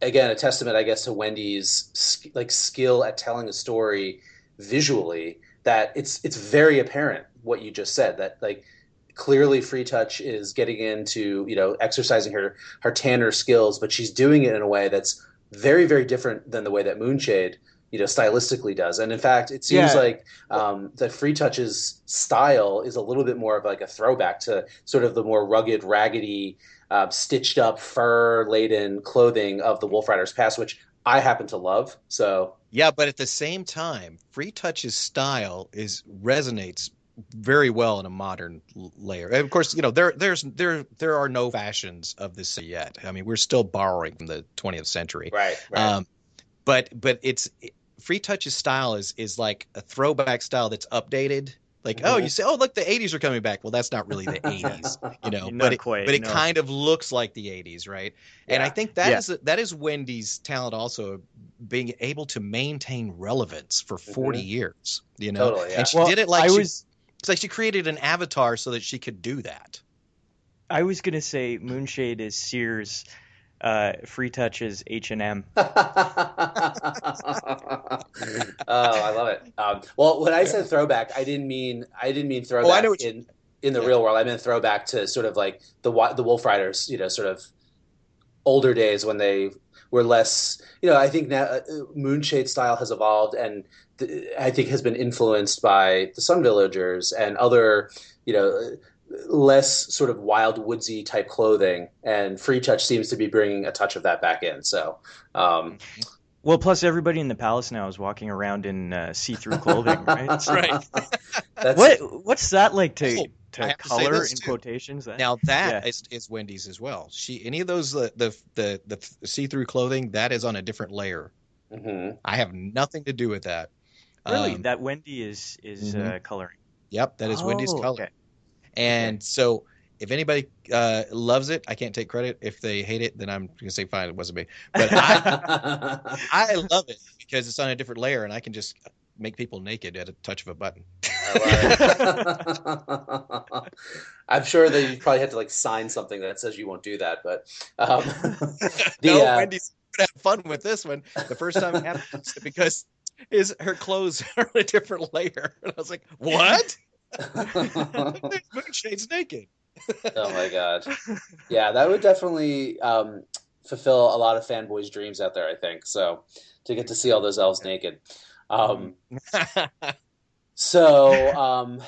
again a testament, I guess, to Wendy's like skill at telling a story visually. That it's it's very apparent what you just said. That like clearly free touch is getting into you know exercising her her tanner skills but she's doing it in a way that's very very different than the way that Moonshade you know stylistically does and in fact it seems yeah. like um, that free touch's style is a little bit more of like a throwback to sort of the more rugged raggedy uh, stitched up fur laden clothing of the wolf riders past which i happen to love so yeah but at the same time free touch's style is resonates very well in a modern layer. And of course, you know there there's there there are no fashions of this yet. I mean, we're still borrowing from the 20th century. Right. right. Um, but but it's Free Touch's style is is like a throwback style that's updated, Like, oh, you say, oh, look, the '80s are coming back. Well, that's not really the '80s, you know, Not but it, quite, but it no. kind of looks like the '80s, right? And I think that Yeah. is that is Wendy's talent, also being able to maintain relevance for 40 years. You know, Totally, yeah. and she Well, did it like I she, was it's like she created an avatar so that she could do that. I was gonna say Moonshade is Sears, uh, Free Touch is H and M. oh, I love it. Um, well, when I said throwback, I didn't mean I didn't mean throwback Oh, know you- in in the Yeah. real world. I meant throwback to sort of like the Wa- the Wolf Riders, you know, sort of older days when they were less. You know, I think now uh, Moonshade style has evolved, and th- I think has been influenced by the Sun Villagers and other, you know. Less sort of wild woodsy type clothing, and Free Touch seems to be bringing a touch of that back in. So, um, Well, plus everybody in the palace now is walking around in uh, see-through clothing, right? That's right. That's What what's that like to Oh, to have to color in too. quotations? That Now that Yeah. is, is Wendy's as well. She any of those uh, the the the see-through clothing that is on a different layer. Mhm. I have nothing to do with that. Really Um, that Wendy is is Mhm. uh, coloring. Yep, that is Wendy's Oh, color. okay. And so if anybody uh, loves it, I can't take credit. If they hate it, then I'm gonna say fine, it wasn't me. But I I love it because it's on a different layer and I can just make people naked at a touch of a button. I love it. I'm sure that you probably had to like sign something that says you won't do that, but um, the, no, uh, Wendy's gonna have fun with this one. The first time it happened because his her clothes are on a different layer. And I was like, What? Moonshade's naked. oh my god, yeah, that would definitely um, fulfill a lot of fanboys' dreams out there. I think so to get to see all those elves naked. Um, So um,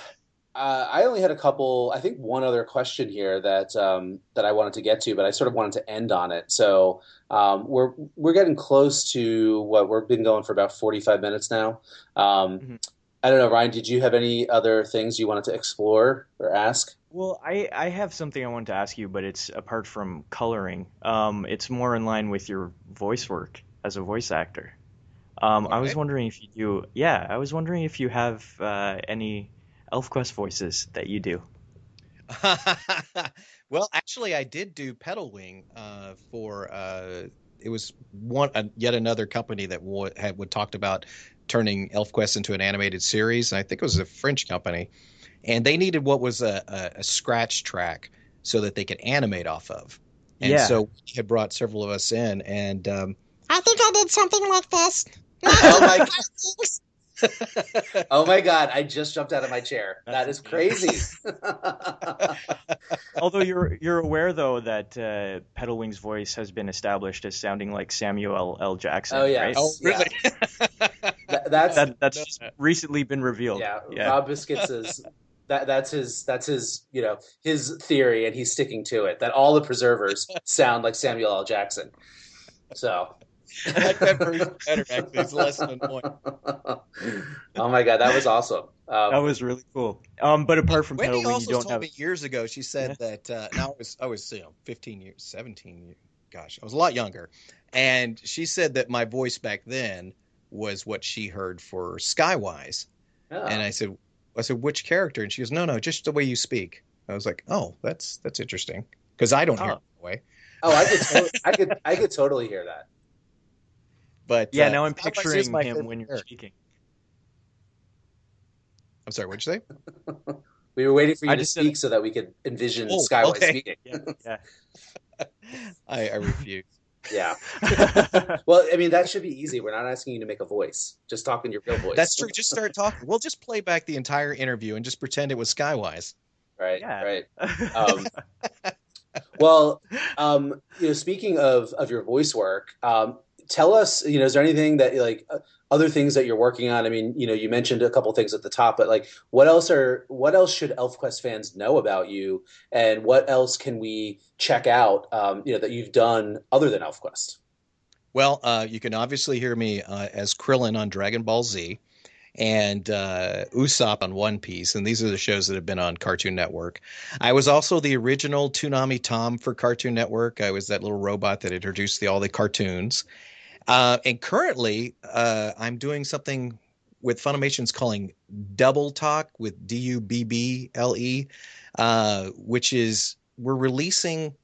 uh, I only had a couple. I think one other question here that um, that I wanted to get to, but I sort of wanted to end on it. So um, we're we're getting close to what we've been going for about forty five minutes now. Um, Mhm. I don't know, Ryan. Did you have any other things you wanted to explore or ask? Well, I, I have something I wanted to ask you, but it's apart from coloring. Um, it's more in line with your voice work as a voice actor. Um, I was wondering if you do. Yeah, I was wondering if you have uh, any ElfQuest voices that you do. well, actually, I did do Petalwing uh, for. Uh, it was one uh, yet another company that w- had would talked about turning ElfQuest into an animated series, and I think it was a French company, and they needed what was a, a, a scratch track so that they could animate off of. And Yeah. so we had brought several of us in, and um, I think I did something like this. Oh my Oh my god! I just jumped out of my chair. That is crazy. Although you're you're aware though that uh, Petalwing's voice has been established as sounding like Samuel L. Jackson. Oh, yeah. right? oh, Yeah. really? That- that's that that's just recently been revealed. yeah, yeah. Rob Biscuits is that that's his that's his you know his theory, and he's sticking to it. That all the preservers sound like Samuel L. Jackson. So, I like that version better. Actually, it's less annoying. oh my god, that was awesome. Um, That was really cool. Um, but apart from Wendy Petalwing, you also don't told have. me years ago. She said that uh, now I was I was you know 15 years, 17 years. Gosh, I was a lot younger, and she said that my voice back then was what she heard for Skywise. yeah. And I said, I said, which character? And she goes, no, no, just the way you speak. I was like, oh, that's that's interesting because I don't hear Oh. it that way. oh, I could, to- I could, I could totally hear that. But Yeah, uh, now I'm picturing him favorite when you're character. speaking. I'm sorry, what'd you say? We were waiting for you I to just said- speak so that we could envision Oh, Skywise okay. speaking. Yeah, yeah. I, I refuse. Yeah. Well, I mean, that should be easy. We're not asking you to make a voice. Just talk in your real voice. That's true. Just start talking. We'll just play back the entire interview and just pretend it was Skywise. Right. Yeah. Right. Um, well, um, you know, speaking of of your voice work, um, tell us, you know, is there anything that like uh, other things that you're working on? I mean, you know, you mentioned a couple things at the top, but like, what else are what else should ElfQuest fans know about you, and what else can we check out? Um, you know, that you've done other than ElfQuest. Well, uh, you can obviously hear me uh, as Krillin on Dragon Ball Z and uh, Usopp on One Piece, and these are the shows that have been on Cartoon Network. I was also the original Toonami Tom for Cartoon Network. I was that little robot that introduced the, all the cartoons. Uh, and currently, uh, I'm doing something with Funimation's calling Dubble Talk with D U B B L E, uh, which is we're releasing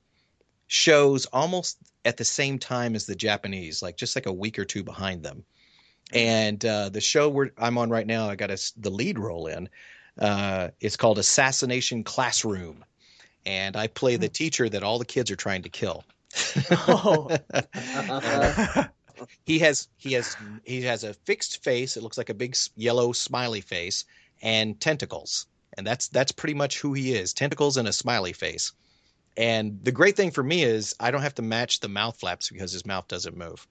shows almost at the same time as the Japanese, like just like a week or two behind them. And uh, the show we're, I'm on right now, I got a, the lead role in. Uh, it's called Assassination Classroom, and I play the teacher that all the kids are trying to kill. Oh. Uh, he has he has he has a fixed face. It looks like a big yellow smiley face and tentacles, and that's that's pretty much who he is. Tentacles and a smiley face. And the great thing for me is I don't have to match the mouth flaps because his mouth doesn't move.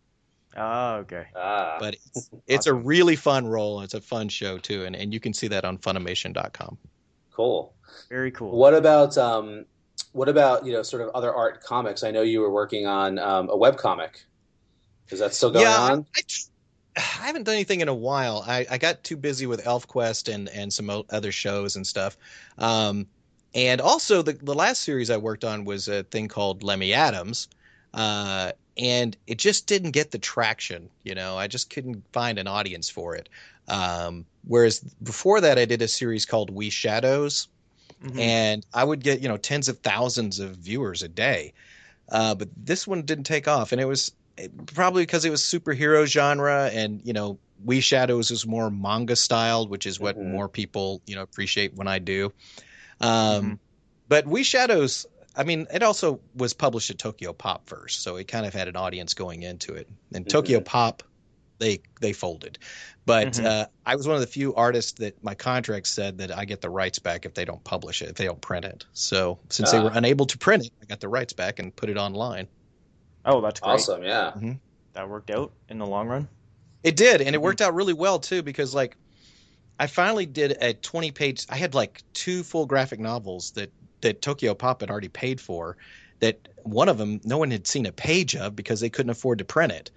oh, okay. Ah, But it's, it's a really fun role. It's a fun show too, and, and you can see that on Funimation.com. cool. Very cool. What about um, what about you know sort of other art comics? I know you were working on um, a web comic. Is that still going yeah, on? I, I, I haven't done anything in a while. I, I got too busy with ElfQuest and and some other shows and stuff. Um, and also the the last series I worked on was a thing called Lemmy Adams, uh, and it just didn't get the traction. You know, I just couldn't find an audience for it. Um, whereas before that, I did a series called We Shadows, Mhm. and I would get you know tens of thousands of viewers a day. Uh, but this one didn't take off, and it was it- probably because it was superhero genre, and you know, We Shadows is more manga styled, which is what Mhm. more people you know appreciate when I do. Um, Mhm. But We Shadows, I mean, it also was published at Tokyopop first, so it kind of had an audience going into it. And Tokyopop, they they folded. But Mhm. uh, I was one of the few artists that my contract said that I get the rights back if they don't publish it, if they don't print it. So since they Ah. were unable to print it, I got the rights back and put it online. Oh, that's great. Awesome, yeah. That worked out in the long run. It did, and it worked out really well too because like I finally did a 20 page I had like two full graphic novels that that Tokyopop had already paid for that one of them no one had seen a page of because they couldn't afford to print it.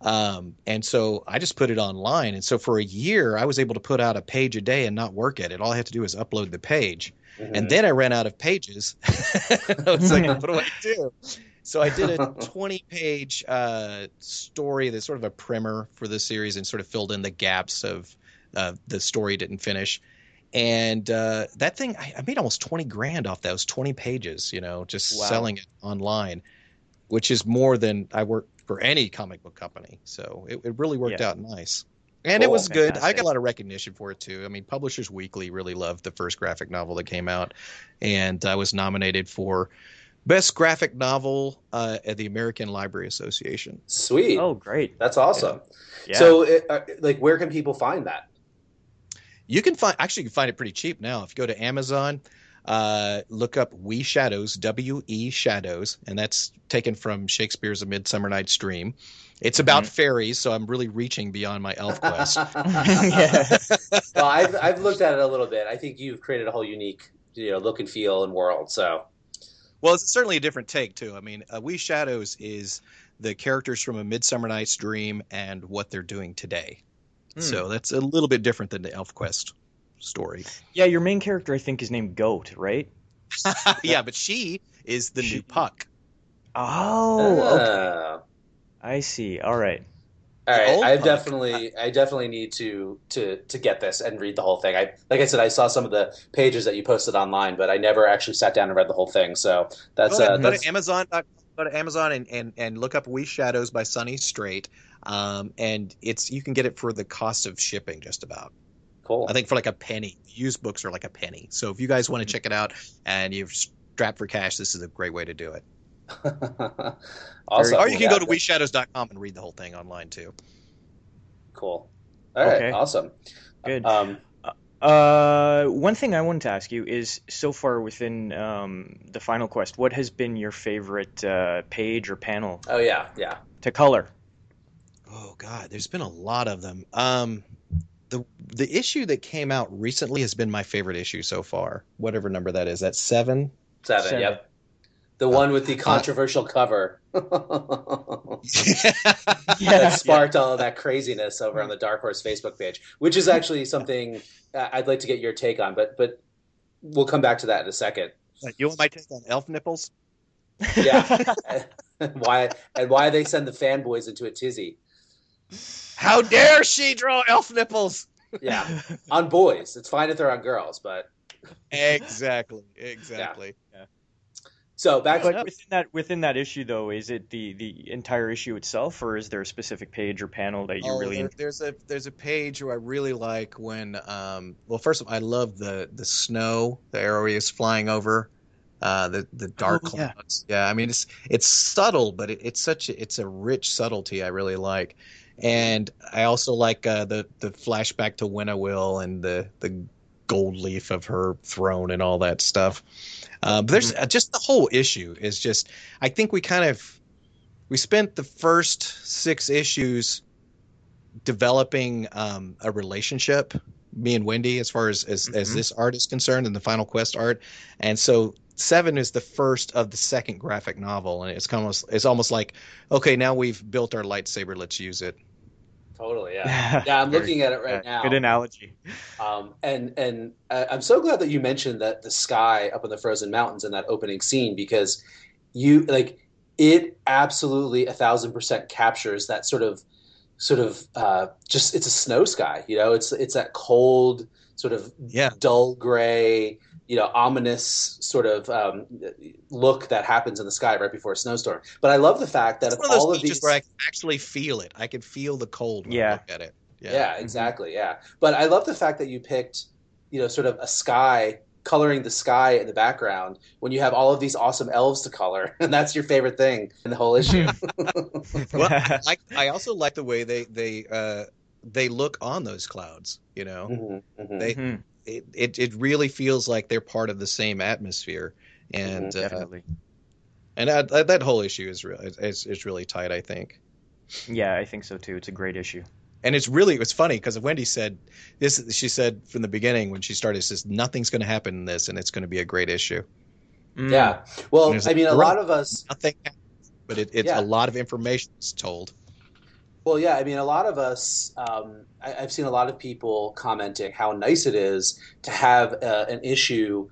Um, and so I just put it online. And so for a year, I was able to put out a page a day and not work at it. All I had to do was upload the page. Mhm. And then I ran out of pages. I was like, what do I do? So I did a 20 page uh, story that's sort of a primer for the series and sort of filled in the gaps of uh, the story didn't finish. And uh, that thing, I, I made almost 20 grand off those 20 pages, you know, just Wow. selling it online, which is more than I work for any comic book company. So it, it really worked Yeah. out nice. And it was good. I got a lot of recognition for it too. I mean, Publishers Weekly really loved the first graphic novel that came out, and I was nominated for best graphic novel uh, at the American Library Association. Sweet. Oh, great. That's awesome. Yeah. So, it, uh, like, where can people find that? You can find actually you can find it pretty cheap now. If you go to Amazon, uh, look up We Shadows, W E Shadows, and that's taken from Shakespeare's A Midsummer Night's Dream. It's about fairies, so I'm really reaching beyond my elf quest. yeah. well, I've, I've looked at it a little bit. I think you've created a whole unique, you know, look and feel and world. So, Well, it's certainly a different take too. I mean, uh, We Shadows is the characters from A Midsummer Night's Dream and what they're doing today. Hmm. So that's a little bit different than the ElfQuest story. yeah, your main character, I think, is named Goat, right? yeah, but she is the She- new Puck. Oh, okay. Uh, I see. All right. All right. I definitely, I definitely need to to to get this and read the whole thing. I like I said, I saw some of the pages that you posted online, but I never actually sat down and read the whole thing. So that's go, to, uh, go that's to Amazon. Go to Amazon and, and, and look up We Shadows by Sonny Strait, um, and it's you can get it for the cost of shipping, just about. cool. I think for like a penny. Used books are like a penny. So if you guys want to check it out and you're strapped for cash, this is a great way to do it. awesome. Or you can go to Yeah, WeShadows.com and read the whole thing online too. Cool. All right. Okay. Awesome. Good. Um, Uh, one thing I wanted to ask you is, so far within um, the Final Quest, what has been your favorite uh, page or panel oh yeah, yeah. to color? Oh God, there's been a lot of them. Um, the the issue that came out recently has been my favorite issue so far. Whatever number that is, that's seven. Seven. Seven. Yep. The one with the controversial cover. that sparked all of that craziness over on the Dark Horse Facebook page, which is actually something uh, I'd like to get your take on, but but we'll come back to that in a second. you want my take on elf nipples? Yeah, why and why they send the fanboys into a tizzy? How dare she draw elf nipples? Yeah, on boys. It's fine if they're on girls, but exactly, exactly. Yeah. So back But within that within that issue though, is it the the entire issue itself, or is there a specific page or panel that you oh, really? there- there's a there's a page where I really like when um well first of all I love the the snow the area is flying over uh the the dark Oh, yeah. clouds yeah I mean it's it's subtle but it, it's such a, it's a rich subtlety I really like and I also like uh, the the flashback to Winnowill and the the gold leaf of her throne and all that stuff. Uh, but there's uh, just the whole issue is just I think we kind of we spent the first six issues developing um, a relationship me and wendy as far as as, as Mhm. this art is concerned and the final quest art. And so seven is the first of the second graphic novel and it's of it's almost like okay now we've built our lightsaber let's use it totally, yeah, yeah. I'm looking at it right now. Good analogy. Um, and and I'm so glad that you mentioned that the sky up in the frozen mountains in that opening scene because you like it absolutely a thousand percent captures that sort of sort of uh, just it's a snow sky. You know, it's it's that cold sort of yeah dull gray, you know, ominous sort of um, look that happens in the sky right before a snowstorm. But I love the fact that it's one of all of these where i can actually feel it i can feel the cold when i Yeah. look at it Yeah, exactly. Yeah, but I love the fact that you picked, you know, sort of a sky coloring the sky in the background when you have all of these awesome elves to color, and that's your favorite thing in the whole issue. well, I, I also like the way they they uh, they look on those clouds. You know, Mhm, mhm. They- Mhm, it, it it really feels like they're part of the same atmosphere, and Mhm, uh, definitely. and that, that that whole issue is real. It's, it's really tight, I think. Yeah, I think so too. It's a great issue. And it's really it's funny because Wendy said this. She said from the beginning when she started, says nothing's going to happen in this, and it's going to be a great issue. Mm. yeah. Well, I mean, a a- lot of us. Nothing, happens, but it, it's Yeah. a lot of information is told. Well, yeah, I mean, a lot of us, um, I, I've seen a lot of people commenting how nice it is to have uh, an issue,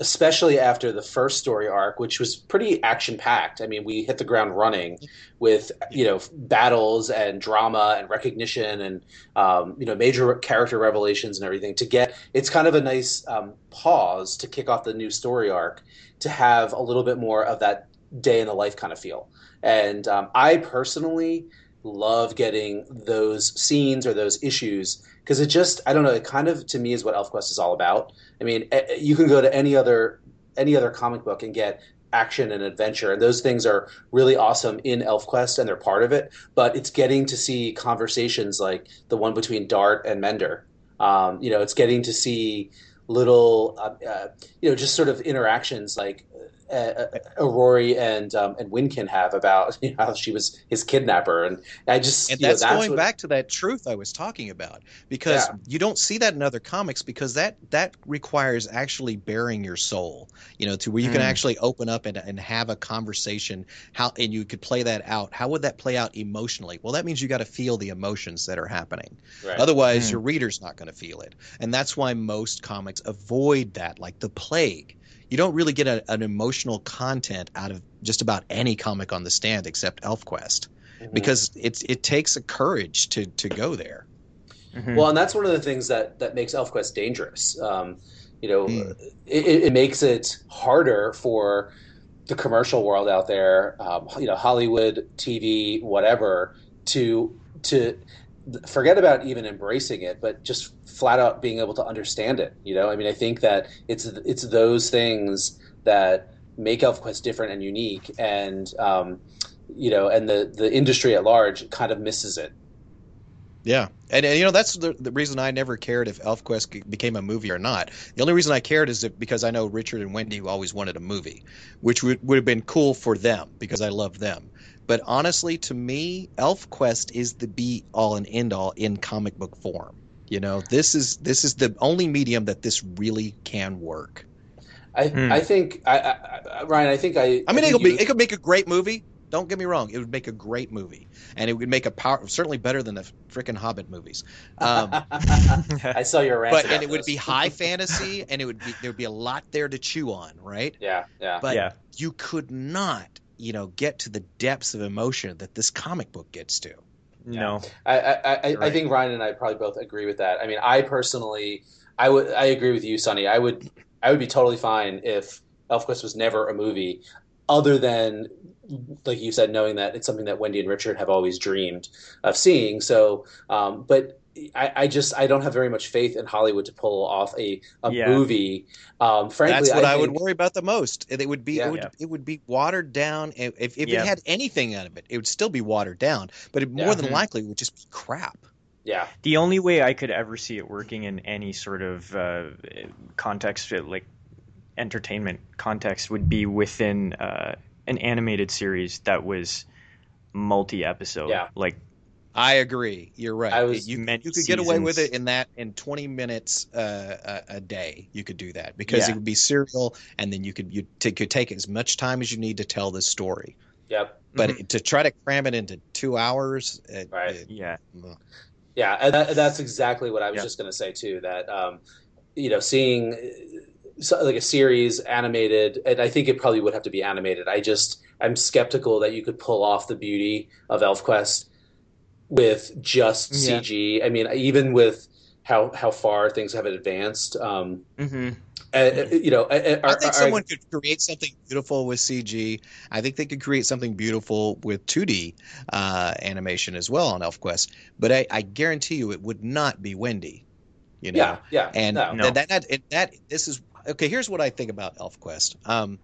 especially after the first story arc, which was pretty action packed. I mean, we hit the ground running with, you know, battles and drama and recognition and, um, you know, major character revelations and everything to get, it's kind of a nice um, pause to kick off the new story arc to have a little bit more of that day in the life kind of feel. And um, I personally, love getting those scenes or those issues because it just I don't know it kind of to me is what ElfQuest is all about. I mean, you can go to any other any other comic book and get action and adventure and those things are really awesome in ElfQuest and they're part of it, but it's getting to see conversations like the one between Dart and Mender. Um, you know, it's getting to see little uh, uh, you know just sort of interactions like uh, uh, Aroree and um, and Windkin have about you know, how she was his kidnapper, and I just And you know, that's, going what- back to that truth I was talking about because Yeah. you don't see that in other comics because that that requires actually bearing your soul, you know, to where you can Mm. actually open up and, and have a conversation how and you could play that out. How would that play out emotionally? Well, that means you got to feel the emotions that are happening. Right. Otherwise, Mm. your reader's not going to feel it. And that's why most comics avoid that like the plague. You don't really get a, an emotional content out of just about any comic on the stand except ElfQuest Mhm. because it's it takes a courage to to go there. Mhm. Well, and that's one of the things that that makes ElfQuest dangerous. Um, you know, it, it it makes it harder for the commercial world out there, um, you know, Hollywood, TV, whatever, to to forget about even embracing it, but just flat out being able to understand it. You know, I mean, I think that it's it's those things that make ElfQuest different and unique, and um, you know, and the the industry at large kind of misses it. Yeah, and, and you know that's the, the reason I never cared if ElfQuest became a movie or not. The only reason I cared is that because I know Richard and Wendy always wanted a movie, which would would have been cool for them because I love them. But honestly, to me, ElfQuest is the be all and end all in comic book form. You know, this is this is the only medium that this really can work. I, Hmm. I think I, I, I- Ryan. I think I. I mean, it think could be you- it could make a great movie. Don't get me wrong; it would make a great movie, and it would make a power certainly better than the freaking Hobbit movies. Um, I saw your rant. but about and it would be high fantasy, and it would be there would be a lot there to chew on, right? Yeah, yeah. But yeah. you could not, you know, get to the depths of emotion that this comic book gets to. No. I I, I, I think Ryan and I probably both agree with that. I mean, I personally, I would, I agree with you, Sonny. I would, I would be totally fine if ElfQuest was never a movie, other than, like you said, knowing that it's something that Wendy and Richard have always dreamed of seeing. So, um, but. I, I just I don't have very much faith in Hollywood to pull off a, a Yeah. movie. Um, frankly, That's what I, would think- worry about the most. It would be Yeah. it would Yeah. it would be watered down. If if if Yeah. it had anything out of it, it would still be watered down. But it, more Yeah. than Mhm. likely, it would just be crap. Yeah, The only way I could ever see it working in any sort of uh, context, uh, like entertainment context, would be within uh, an animated series that was multi-episode. Yeah. Like I agree. You're right. I was- you, Many you could get away with it in that in 20 minutes uh, a, a day. You could do that because Yeah. it would be serial, and then you could you take could take as much time as you need to tell this story. yep, But to try to cram it into two hours, it, Right. it- yeah, ugh. Yeah, and that, that's exactly what I was Yeah. just going to say too. That um, you know, seeing uh, so, like a series animated, and I think it probably would have to be animated. I just I'm skeptical that you could pull off the beauty of ElfQuest with just Yeah. CG. I mean, even with how how far things have advanced, um, hmm uh, you know, uh, I think are- someone could create something beautiful with CG. I think they could create something beautiful with 2D uh, animation as well on ElfQuest. But I, I guarantee you, it would not be Wendy. You know, yeah, yeah, and. No. that, that that that this is okay. Here's what I think about ElfQuest. Um,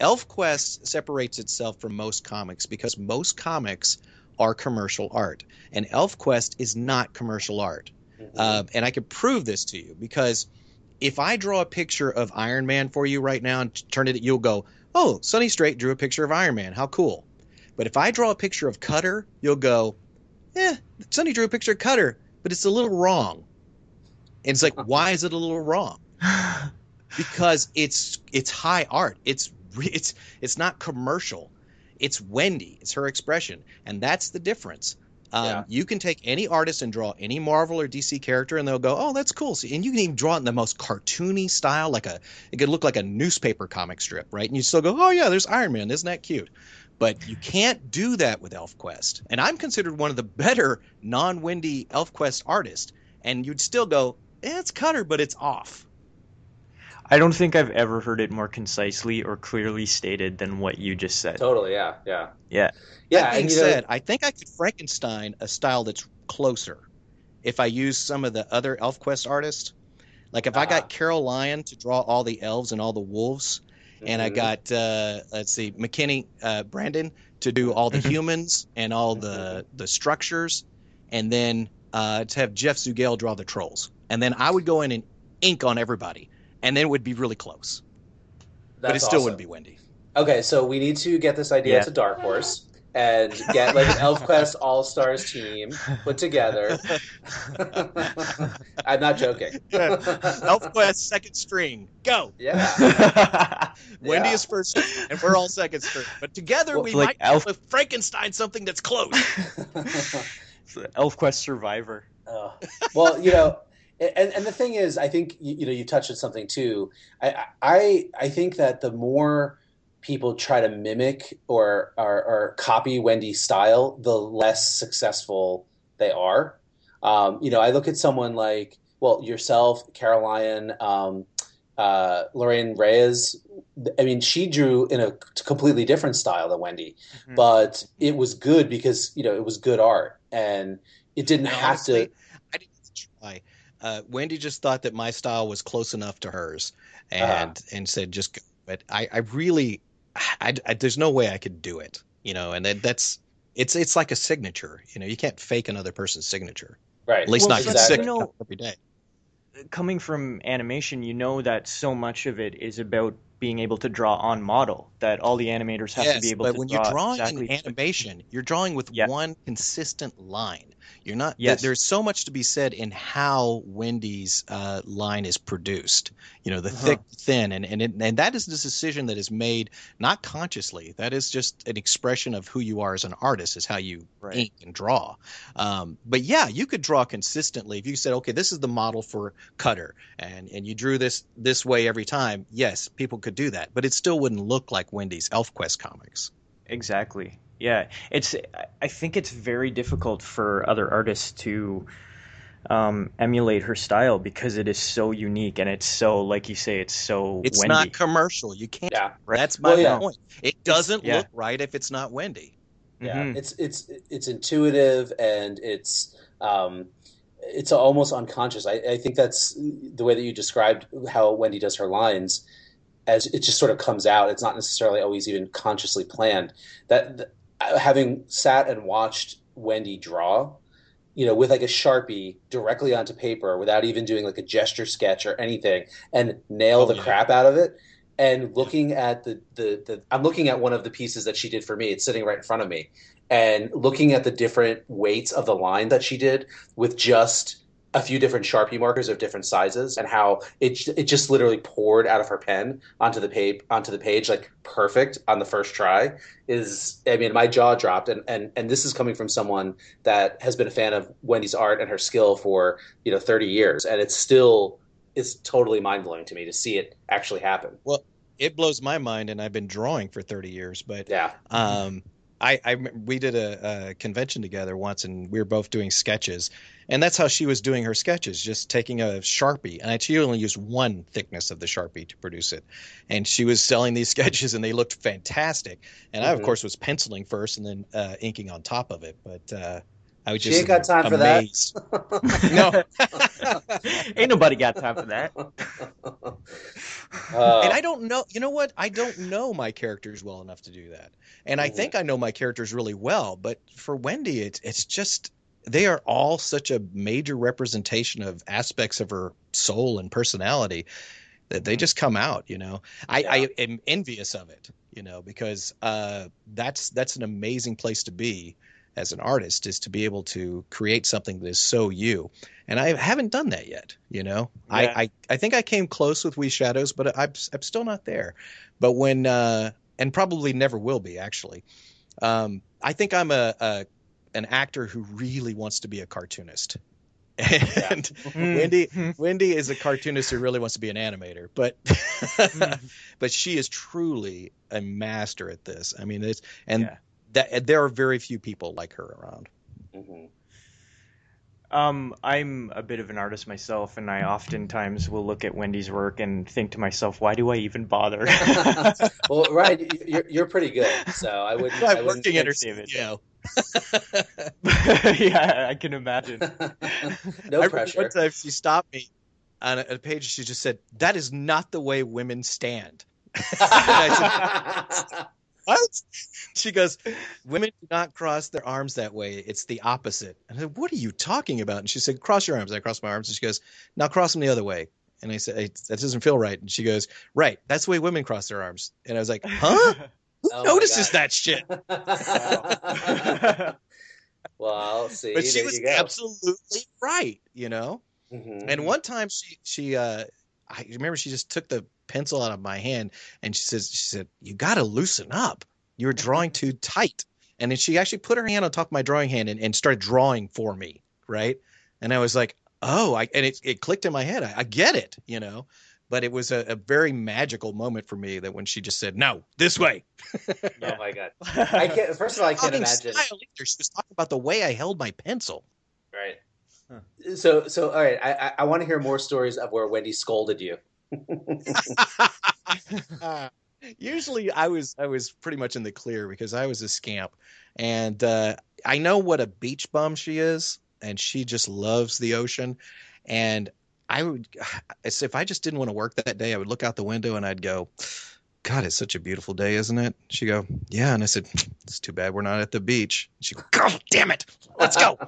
ElfQuest separates itself from most comics because most comics are commercial art, and ElfQuest is not commercial art. Mhm. Uh, and I could prove this to you because if I draw a picture of Iron Man for you right now and turn it, you'll go, "Oh, Sonny Strait drew a picture of Iron Man. How cool!" But if I draw a picture of Cutter, you'll go, "Eh, Sonny drew a picture of Cutter, but it's a little wrong." And it's like, why is it a little wrong? Because it's it's high art. It's it's it's not commercial. It's Wendy. It's her expression, and that's the difference. Um, Yeah. You can take any artist and draw any Marvel or DC character, and they'll go, "Oh, that's cool." See, and you can even draw it in the most cartoony style, like a it could look like a newspaper comic strip, right? And you still go, "Oh yeah, there's Iron Man. Isn't that cute?" But you can't do that with ElfQuest, and I'm considered one of the better non-Wendy ElfQuest artists. And you'd still go, eh, "It's Cutter, but it's off." I don't think I've ever heard it more concisely or clearly stated than what you just said. totally, yeah, yeah, Yeah. yeah. that being and, you know, said, I think I could Frankenstein a style that's closer if I use some of the other ElfQuest artists. Like if I Uh-huh. got Carol Lyon to draw all the elves and all the wolves, and I mhm. got uh, let's see McKinney uh, Brandon to do all the Mhm. humans and all the Mm-hmm. the structures, and then uh, to have Jeff Zugale draw the trolls, and then I would go in and ink on everybody, and then it would be really close, but it That's still awesome. wouldn't be Wendy. Okay, so we need to get this idea Yeah. to Dark Horse and get like an ElfQuest All Stars team put together. I'm not joking. ElfQuest second string, go. Yeah. Wendy Yeah. is first, and we're all second string. But together Well, we like might Elf- Elf- Frankenstein something that's close. ElfQuest Survivor. Oh. well, you know, and and the thing is, I think you, you know you touched on something too. I I I think that the more people try to mimic or or, or copy Wendy's style, the less successful they are. Um, you know, I look at someone like well yourself, Caroline, um, uh, Lorraine Reyes. I mean, she drew in a completely different style than Wendy, Mhm. but it was good because you know it was good art and it didn't have honestly, to. I didn't try. Uh, Wendy just thought that my style was close enough to hers, and Uh-huh. and said just. Go. But I, I really, I, I- there's no way I could do it. You know, and that, that's it's it's like a signature. You know, you can't fake another person's signature. Right. At least Well, not exactly. consider you know- every day. coming from animation, you know that so much of it is about being able to draw on model. That all the animators have to be able but to when draw you're drawing exactly. an animation, you're drawing with Yeah. one consistent line. You're not. Yes. There's so much to be said in how Wendy's uh, line is produced. You know, the Uh-huh. thick, thin, and and it, and that is this decision that is made not consciously. That is just an expression of who you are as an artist. Is how you Right. ink and draw. Um, but yeah, you could draw consistently if you said, okay, this is the model for Cutter, and and you drew this this way every time. Yes, people could do that, but it still wouldn't look like Wendy's ElfQuest comics. Exactly. Yeah, it's. I think it's very difficult for other artists to um, emulate her style because it is so unique and it's so, like you say, it's so. It's Wendy. not commercial. You can't. Yeah. That's my Well, yeah. point. It doesn't yeah. look right if it's not Wendy. Yeah, Mhm. it's it's it's intuitive and it's um, it's almost unconscious. I, I think that's the way that you described how Wendy does her lines, as it just sort of comes out. It's not necessarily always even consciously planned. That th- having sat and watched Wendy draw, you know, with like a sharpie directly onto paper without even doing like a gesture sketch or anything, and nail Oh, the yeah. crap out of it. And looking at the, the the I'm looking at one of the pieces that she did for me. It's sitting right in front of me, and looking at the different weights of the line that she did with just a few different sharpie markers of different sizes and how it it just literally poured out of her pen onto the page onto the page like perfect on the first try is I mean my jaw dropped and and and this is coming from someone that has been a fan of Wendy's art and her skill for you know 30 years. And it's still it's totally mind blowing to me to see it actually happen. Well, It blows my mind, and I've been drawing for 30 years, but yeah. Um, I, I we did a, a convention together once, and we were both doing sketches, and that's how she was doing her sketches, just taking a sharpie, and she only used one thickness of the sharpie to produce it, and she was selling these sketches, and they looked fantastic, and I of Mhm. course was penciling first and then uh, inking on top of it, but uh, I was She just ain't got time for that. no, Ain't nobody got time for that. Uh, and I don't know. You know what? I don't know my characters well enough to do that. And I Mhm. think I know my characters really well, but for Wendy, it's it's just they are all such a major representation of aspects of her soul and personality that they just come out. You know, I, I am envious of it. You know, because uh, that's that's an amazing place to be as an artist is to be able to create something that is so you and i haven't done that yet you know Yeah. I, I i think i came close with we shadows but i'm, I'm still not there but when uh and probably never will be actually um i think i'm a, a an actor who really wants to be a cartoonist. And mm-hmm. wendy mm-hmm. wendy is a cartoonist who really wants to be an animator but mm-hmm. but she is truly a master at this. I mean it's and Yeah. that there are very few people like her around. Mhm. Um, I'm a bit of an artist myself, and I oftentimes will look at Wendy's work and think to myself, why do I even bother? well, right, you- you're, you're pretty good, so I wouldn't. I i'm wouldn't working her David. yeah, I can imagine. no I pressure. one time she stopped me on a, a page she just said that is not the way women stand what? She goes women do not cross their arms that way. It's the opposite. And i said what are you talking about? And she said cross your arms. I crossed my arms and she goes now cross them the other way. And i said "Hey, that doesn't feel right. And she goes right that's the way women cross their arms. And i was like huh? Who Oh notices that shit? Well, see, but she was absolutely right you know? Mhm. And one time she she uh I remember she just took the pencil out of my hand and she says she said, You gotta loosen up. You're mm-hmm. drawing too tight. And then she actually put her hand on top of my drawing hand and, and started drawing for me. Right. And I was like, Oh, I and it it clicked in my head. I, I get it, you know. But it was a, a very magical moment for me that when she just said, No, this way. Oh my god! I can't. First of all, I can't imagine. style. She was talking about the way I held my pencil. Right. So, so all right. I, I, I want to hear more stories of where Wendy scolded you. Usually, I was I was pretty much in the clear because I was a scamp, and uh, I know what a beach bum she is, and she just loves the ocean. And I would, if I just didn't want to work that day, I would look out the window and I'd go, "God, it's such a beautiful day, isn't it?" She'd go, "Yeah," and I said, "It's too bad we're not at the beach." She go, "God damn it, let's go."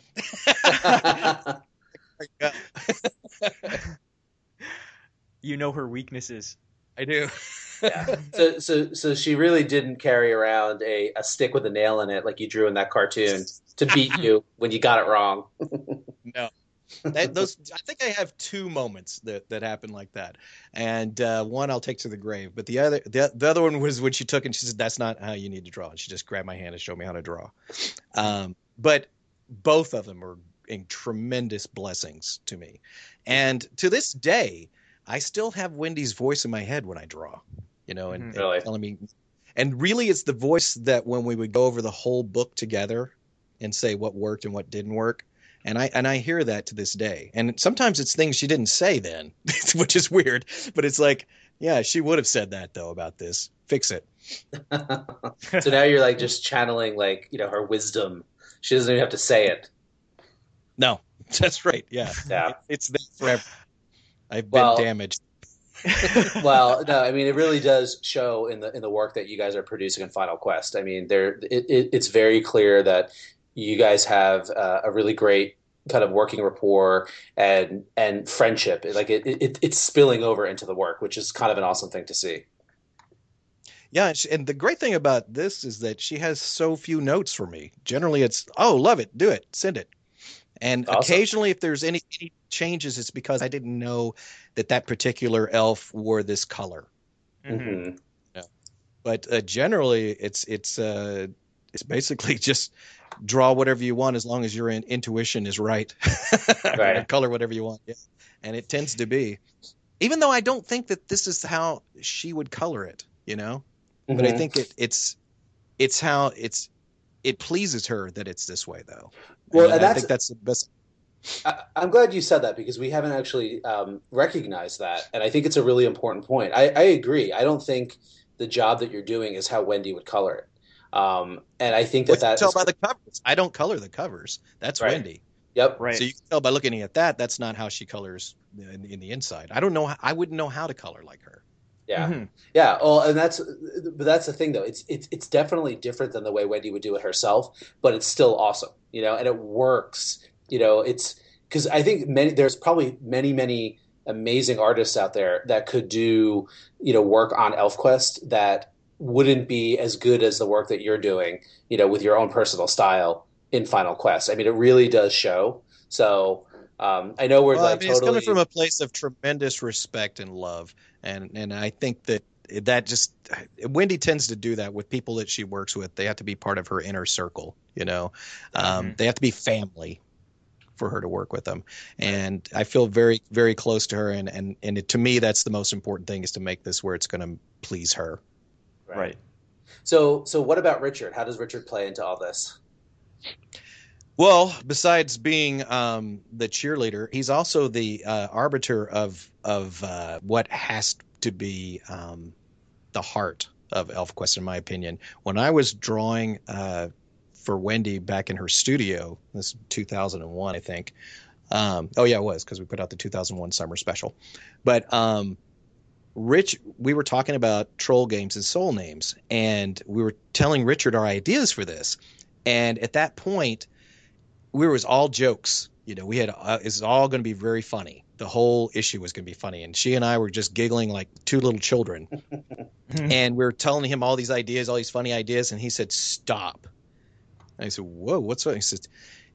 you know her weaknesses. I do. yeah. So, so, so she really didn't carry around a, a stick with a nail in it like you drew in that cartoon to beat you when you got it wrong. No. That, those I think I have two moments that, that happened like that, and uh, one I'll take to the grave. But the other the, the other one was when she took and she said, "That's not how you need to draw." And she just grabbed my hand and showed me how to draw. Um, but both of them are in tremendous blessings to me, and to this day, I still have Wendy's voice in my head when I draw. You know, and, mm-hmm. and Really? telling me, and really it's the voice that when we would go over the whole book together and say what worked and what didn't work. And i and i hear that to this day. And sometimes it's things she didn't say then which is weird but it's like yeah she would have said that though about this. Fix it. So now you're like just channeling like you know her wisdom. She doesn't even have to say it. No. That's right. Yeah. Yeah. It's there forever i've been Well- damaged well, no, I mean it really does show in the in the work that you guys are producing in Final Quest. I mean, there it, it, it's very clear that you guys have uh, a really great kind of working rapport and and friendship. Like it, it it's spilling over into the work, which is kind of an awesome thing to see. Yeah, and, she, and the great thing about this is that she has so few notes for me. Generally, it's oh, love it, do it, send it. And Awesome. occasionally, if there's any, any changes, it's because I didn't know that that particular elf wore this color. Mhm. hmm But uh, generally, it's it's uh, it's basically just draw whatever you want as long as your in, intuition is right. Right. Color whatever you want, yeah. and it tends to be. Even though I don't think that this is how she would color it, you know. but I Mhm. think it, it's it's how it's it pleases her that it's this way though. Well, And and I think that's the best. I, I'm glad you said that because we haven't actually um, recognized that, and I think it's a really important point. I, I agree. I don't think the job that you're doing is how Wendy would color it, um, and I think that Well, you can that tell is- by the covers. I don't color the covers. That's Right. Wendy. Yep. Right. So you can tell by looking at that. That's not how she colors in, in the inside. I don't know. I wouldn't know how to color like her. Yeah. Mhm. Yeah, well, and that's but that's the thing though. It's it's it's definitely different than the way Wendy would do it herself, but it's still awesome, you know, and it works. You know, it's because I think many there's probably many many amazing artists out there that could do you know work on ElfQuest that wouldn't be as good as the work that you're doing, you know, with your own personal style in Final Quest. I mean, it really does show. So um, I know we're Well, I like mean, it's coming from a place of tremendous respect and love, and and I think that that just Wendy tends to do that with people that she works with. They have to be part of her inner circle. You know, um, Mhm. they have to be family for her to work with them. And I feel very very close to her, and and and it, to me, that's the most important thing is to make this where it's going to please her. Right. So so what about Richard? How does Richard play into all this? Well, besides being um, the cheerleader, he's also the uh, arbiter of of uh, what has to be um, the heart of ElfQuest, in my opinion. When I was drawing uh, for Wendy back in her studio, this is 2001, I think. Um, oh yeah, it was because we put out the 2001 summer special. But um, Rich, we were talking about troll games and soul names, and we were telling Richard our ideas for this. And at that point, we was all jokes. You know, we had uh, it's all going to be very funny. The whole issue was going to be funny, and she and I were just giggling like two little children. and we were telling him all these ideas, all these funny ideas, and he said, "Stop." And I said, "Whoa, what's that?" He said,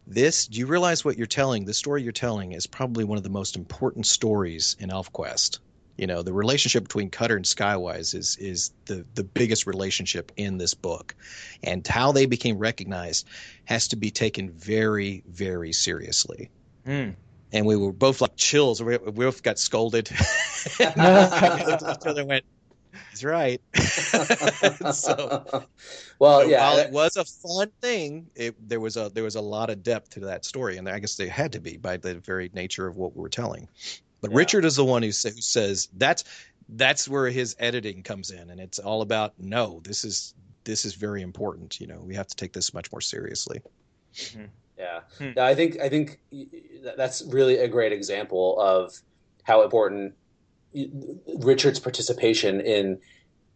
"This. Do you realize what you're telling? The story you're telling is probably one of the most important stories in ElfQuest. You know, the relationship between Cutter and Skywise is is the the biggest relationship in this book, and how they became recognized has to be taken very, very seriously." Mm. And we were both like chills. We, we both got scolded. we looked at each other went, "He's right." so, well, so yeah, while it was a fun thing, it, there was a there was a lot of depth to that story, and I guess there had to be by the very nature of what we were telling. But Yeah. Richard is the one who, sa- who says that's that's where his editing comes in, and it's all about no, this is this is very important. You know, we have to take this much more seriously. yeah. Hmm. No, I think I think y- y- that's really a great example of how important Richard's participation in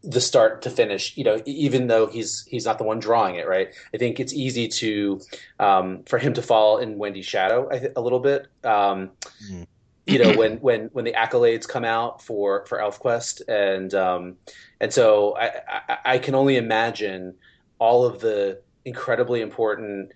the start to finish. You know, even though he's he's not the one drawing it, right? I think it's easy to um, for him to fall in Wendy's shadow I th- a little bit. Um, Mhm. You know when when when the accolades come out for for ElfQuest. And um and so I, I I can only imagine all of the incredibly important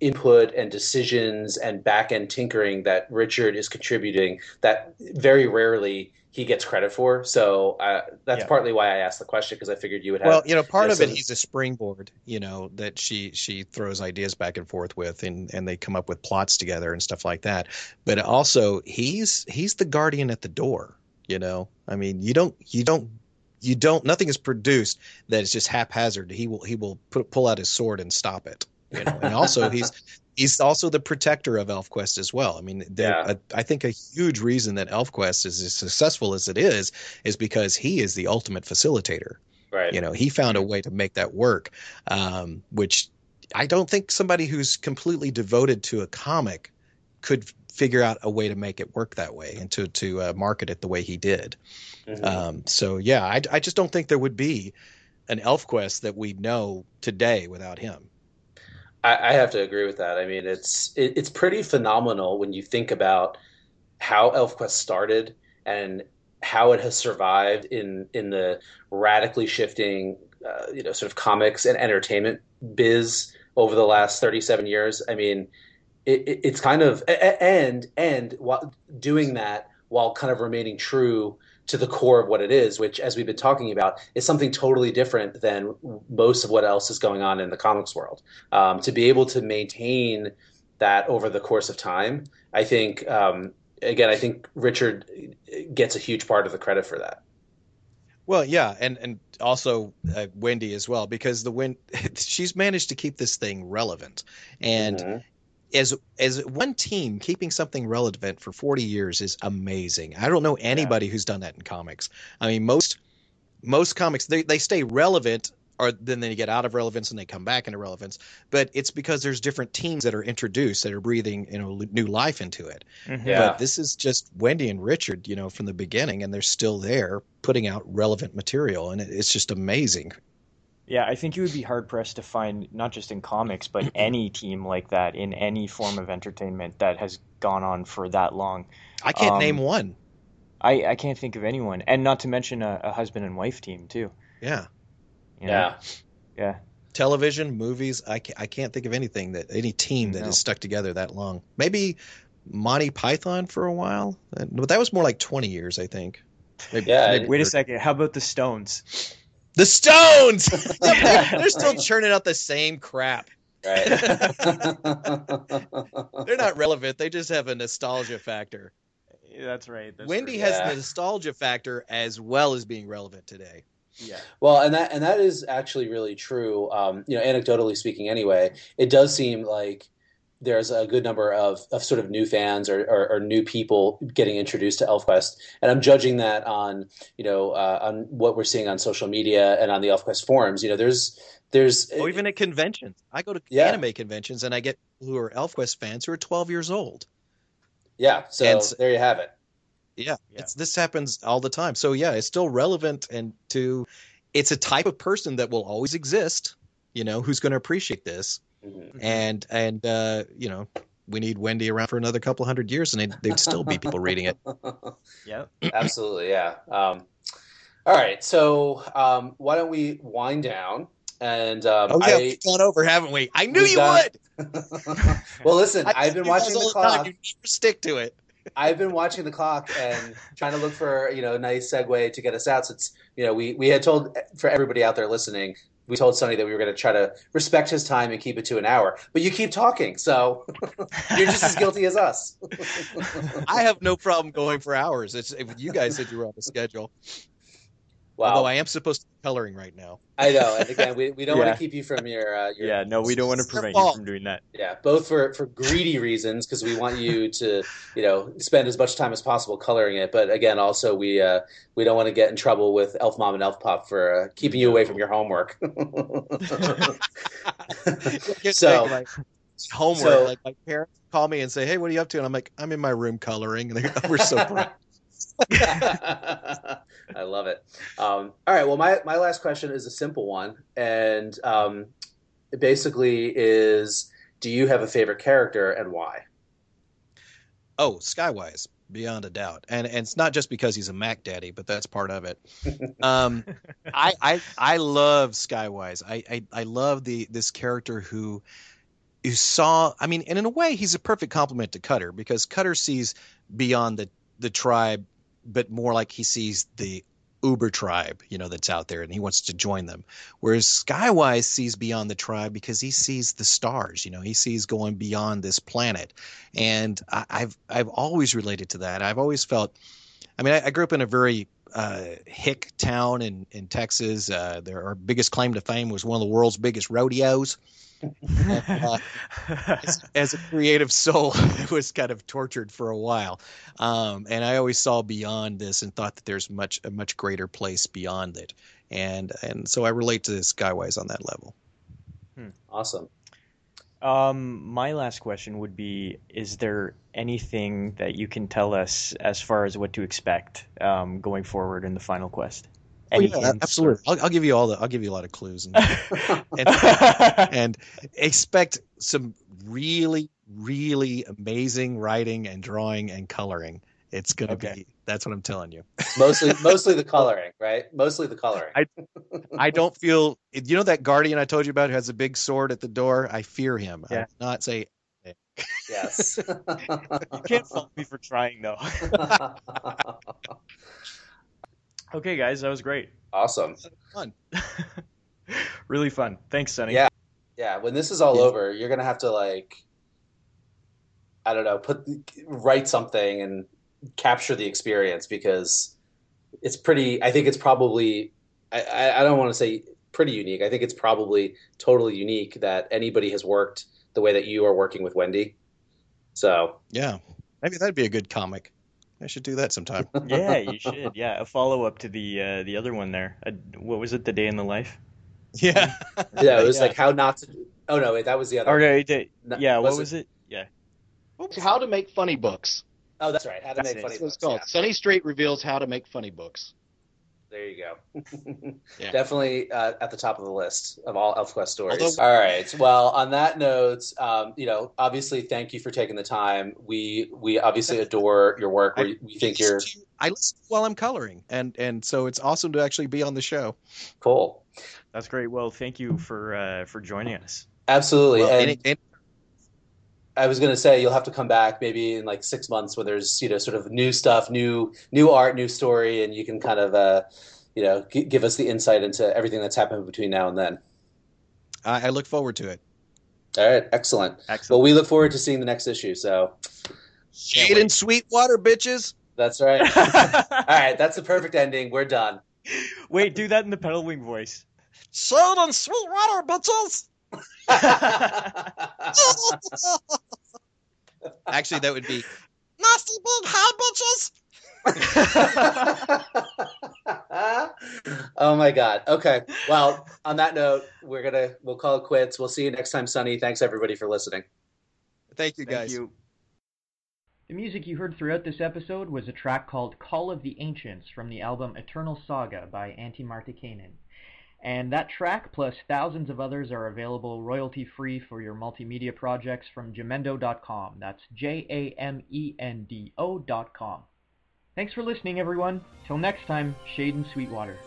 input and decisions and back end tinkering that Richard is contributing that very rarely he gets credit for. So uh, that's Yeah. partly why I asked the question because I figured you would have. Well, you know, part know, of it, he's a springboard. You know that she she throws ideas back and forth with, and and they come up with plots together and stuff like that. But also, he's he's the guardian at the door. You know, I mean, you don't you don't you don't nothing is produced that is just haphazard. He will he will put, pull out his sword and stop it. You know, and also he's he's also the protector of ElfQuest as well. I mean, yeah. I think a huge reason that ElfQuest is as successful as it is is because he is the ultimate facilitator. Right. You know, he found a way to make that work, um, which I don't think somebody who's completely devoted to a comic could figure out a way to make it work that way and to to uh, market it the way he did. Mm-hmm. Um, so yeah, I, I just don't think there would be an ElfQuest that we know today without him. I, I have to agree with that. I mean, it's it, it's pretty phenomenal when you think about how ElfQuest started and how it has survived in in the radically shifting, uh, you know, sort of comics and entertainment biz over the last 37 years. I mean, it, it, it's kind of and and while doing that while kind of remaining true to the core of what it is, which, as we've been talking about, is something totally different than most of what else is going on in the comics world. Um, to be able to maintain that over the course of time, I think, um, again, I think Richard gets a huge part of the credit for that. Well, yeah, and and also uh, Wendy as well because the win she's managed to keep this thing relevant, and mm-hmm as as one team keeping something relevant for 40 years is amazing. I don't know anybody yeah. who's done that in comics. I mean most most comics they, they stay relevant or then they get out of relevance and they come back into relevance but it's because there's different teams that are introduced that are breathing you know new life into it mm-hmm. yeah. but this is just wendy and richard you know from the beginning and they're still there putting out relevant material and it's just amazing yeah, I think you would be hard pressed to find not just in comics, but any team like that in any form of entertainment that has gone on for that long. I can't um, name one. I, I can't think of anyone, and not to mention a, a husband and wife team too. Yeah. You know? Yeah. Yeah. Television, movies. I can't, I can't think of anything that any team that no. has stuck together that long. Maybe Monty Python for a while, but that was more like twenty years, I think. Maybe, yeah. Maybe Wait a second. How about the Stones? The Stones. they're still churning out the same crap. Right. they're not relevant. They just have a nostalgia factor. That's right. That's Wendy has yeah. the nostalgia factor as well as being relevant today. Yeah. Well, and that and that is actually really true. Um, you know, anecdotally speaking, anyway, it does seem like there's a good number of, of sort of new fans or, or, or, new people getting introduced to ElfQuest, and I'm judging that on you know uh, on what we're seeing on social media and on the ElfQuest forums. You know, there's there's oh, even at conventions. I go to yeah. anime conventions and I get who are ElfQuest fans who are 12 years old. Yeah, so and, there you have it. Yeah, yeah. this happens all the time. So yeah, it's still relevant and to it's a type of person that will always exist. You know, who's going to appreciate this Mm-hmm. And and uh, you know, we need Wendy around for another couple hundred years, and they'd, they'd still be people reading it. Yeah, absolutely. Yeah. Um, all right, so um, why don't we wind down? And um, oh yeah, I, we've gone over, haven't we? I knew you done... would. well, listen, I've been watching the clock. You never stick to it. I've been watching the clock and trying to look for you know a nice segue to get us out. Since you know we we had told for everybody out there listening we told Sonny that we were going to try to respect his time and keep it to an hour. But you keep talking, so you're just as guilty as us. I have no problem going for hours. It's you guys said you were on the schedule. Wow. Although I am supposed to coloring right now. I know, and again, we, we don't yeah. want to keep you from your, uh, your yeah. No, we don't want to prevent you from doing that. Yeah, both for for greedy reasons because we want you to you know spend as much time as possible coloring it, but again, also we uh, we don't want to get in trouble with Elf Mom and Elf Pop for uh, keeping you away from your homework. so. Like, homework. So, like my parents call me and say, "Hey, what are you up to?" And I'm like, "I'm in my room coloring." And they, we're so proud. I love it. Um, all right. Well, my, my last question is a simple one. And um, it basically is Do you have a favorite character and why? Oh, Skywise, beyond a doubt. And, and it's not just because he's a Mac Daddy, but that's part of it. um, I, I, I love Skywise. I, I, I love the this character who who saw i mean and in a way he's a perfect complement to cutter because cutter sees beyond the the tribe but more like he sees the uber tribe, you know, that's out there and he wants to join them. Whereas Skywise sees beyond the tribe because he sees the stars, you know, he sees going beyond this planet. And I, have I've always related to that. I've always felt I mean, I, I grew up in a very uh, hick town in in Texas. Uh, their our biggest claim to fame was one of the world's biggest rodeos. Uh, as, as, a creative soul, I was kind of tortured for a while, um, and I always saw beyond this and thought that there's much a much greater place beyond it, and and so I relate to Skywise on that level. Hmm. Awesome. Um, my last question would be: Is there anything that you can tell us as far as what to expect um, going forward in the final quest? Oh, yeah, absolutely. Or... I'll, I'll, give you all the. I'll give you a lot of clues and, and, and expect some really, really amazing writing and drawing and coloring. It's gonna okay. be. That's what I'm telling you. mostly, mostly the coloring, right? Mostly the coloring. I, I don't feel. You know that guardian I told you about who has a big sword at the door. I fear him. Yeah. I not say. Yes. you can't fault me for trying, though. Okay, guys, that was great. Awesome. Fun. really fun. Thanks, Sonny. Yeah. Yeah. When this is all yeah. over, you're gonna have to like, I don't know, put write something and capture the experience because it's pretty. I think it's probably. I, I don't want to say pretty unique. I think it's probably totally unique that anybody has worked the way that you are working with Wendy. So yeah, maybe that'd be a good comic. I should do that sometime. yeah, you should. Yeah, a follow up to the uh, the other one there. Uh, what was it? The day in the life. Yeah. yeah, it was yeah. like how not to. Oh no, wait, that was the other. Okay, no, yeah. Was what was it? it? Yeah. How to make funny books. Oh, that's right. How to that's make it. funny that's books. It's called. Yeah. Sonny Strait reveals how to make funny books. There you go. yeah. Definitely uh, at the top of the list of all ElfQuest stories. Although, all right. Well, on that note, um, you know, obviously, thank you for taking the time. We we obviously adore your work. We, we think you're. I listen while I'm coloring, and and so it's awesome to actually be on the show. Cool. That's great. Well, thank you for uh, for joining us. Absolutely. Well, and, and, I was going to say you'll have to come back maybe in like six months when there's you know sort of new stuff, new new art, new story, and you can kind of uh, you know g- give us the insight into everything that's happened between now and then. I, I look forward to it. All right, excellent. Excellent. Well, we look forward to seeing the next issue. So, shade and sweet water, bitches. That's right. All right, that's the perfect ending. We're done. Wait, do that in the Petalwing voice. Shade and sweet water, bitches. Actually, that would be nasty big high bitches. oh my god. Okay. Well, on that note, we're gonna we'll call it quits. We'll see you next time, Sonny. Thanks everybody for listening. Thank you, guys. Thank you. The music you heard throughout this episode was a track called Call of the Ancients from the album Eternal Saga by Antti Martikainen. And that track, plus thousands of others, are available royalty-free for your multimedia projects from jamendo.com. That's J-A-M-E-N-D-O.com. Thanks for listening, everyone. Till next time, Shade and Sweetwater.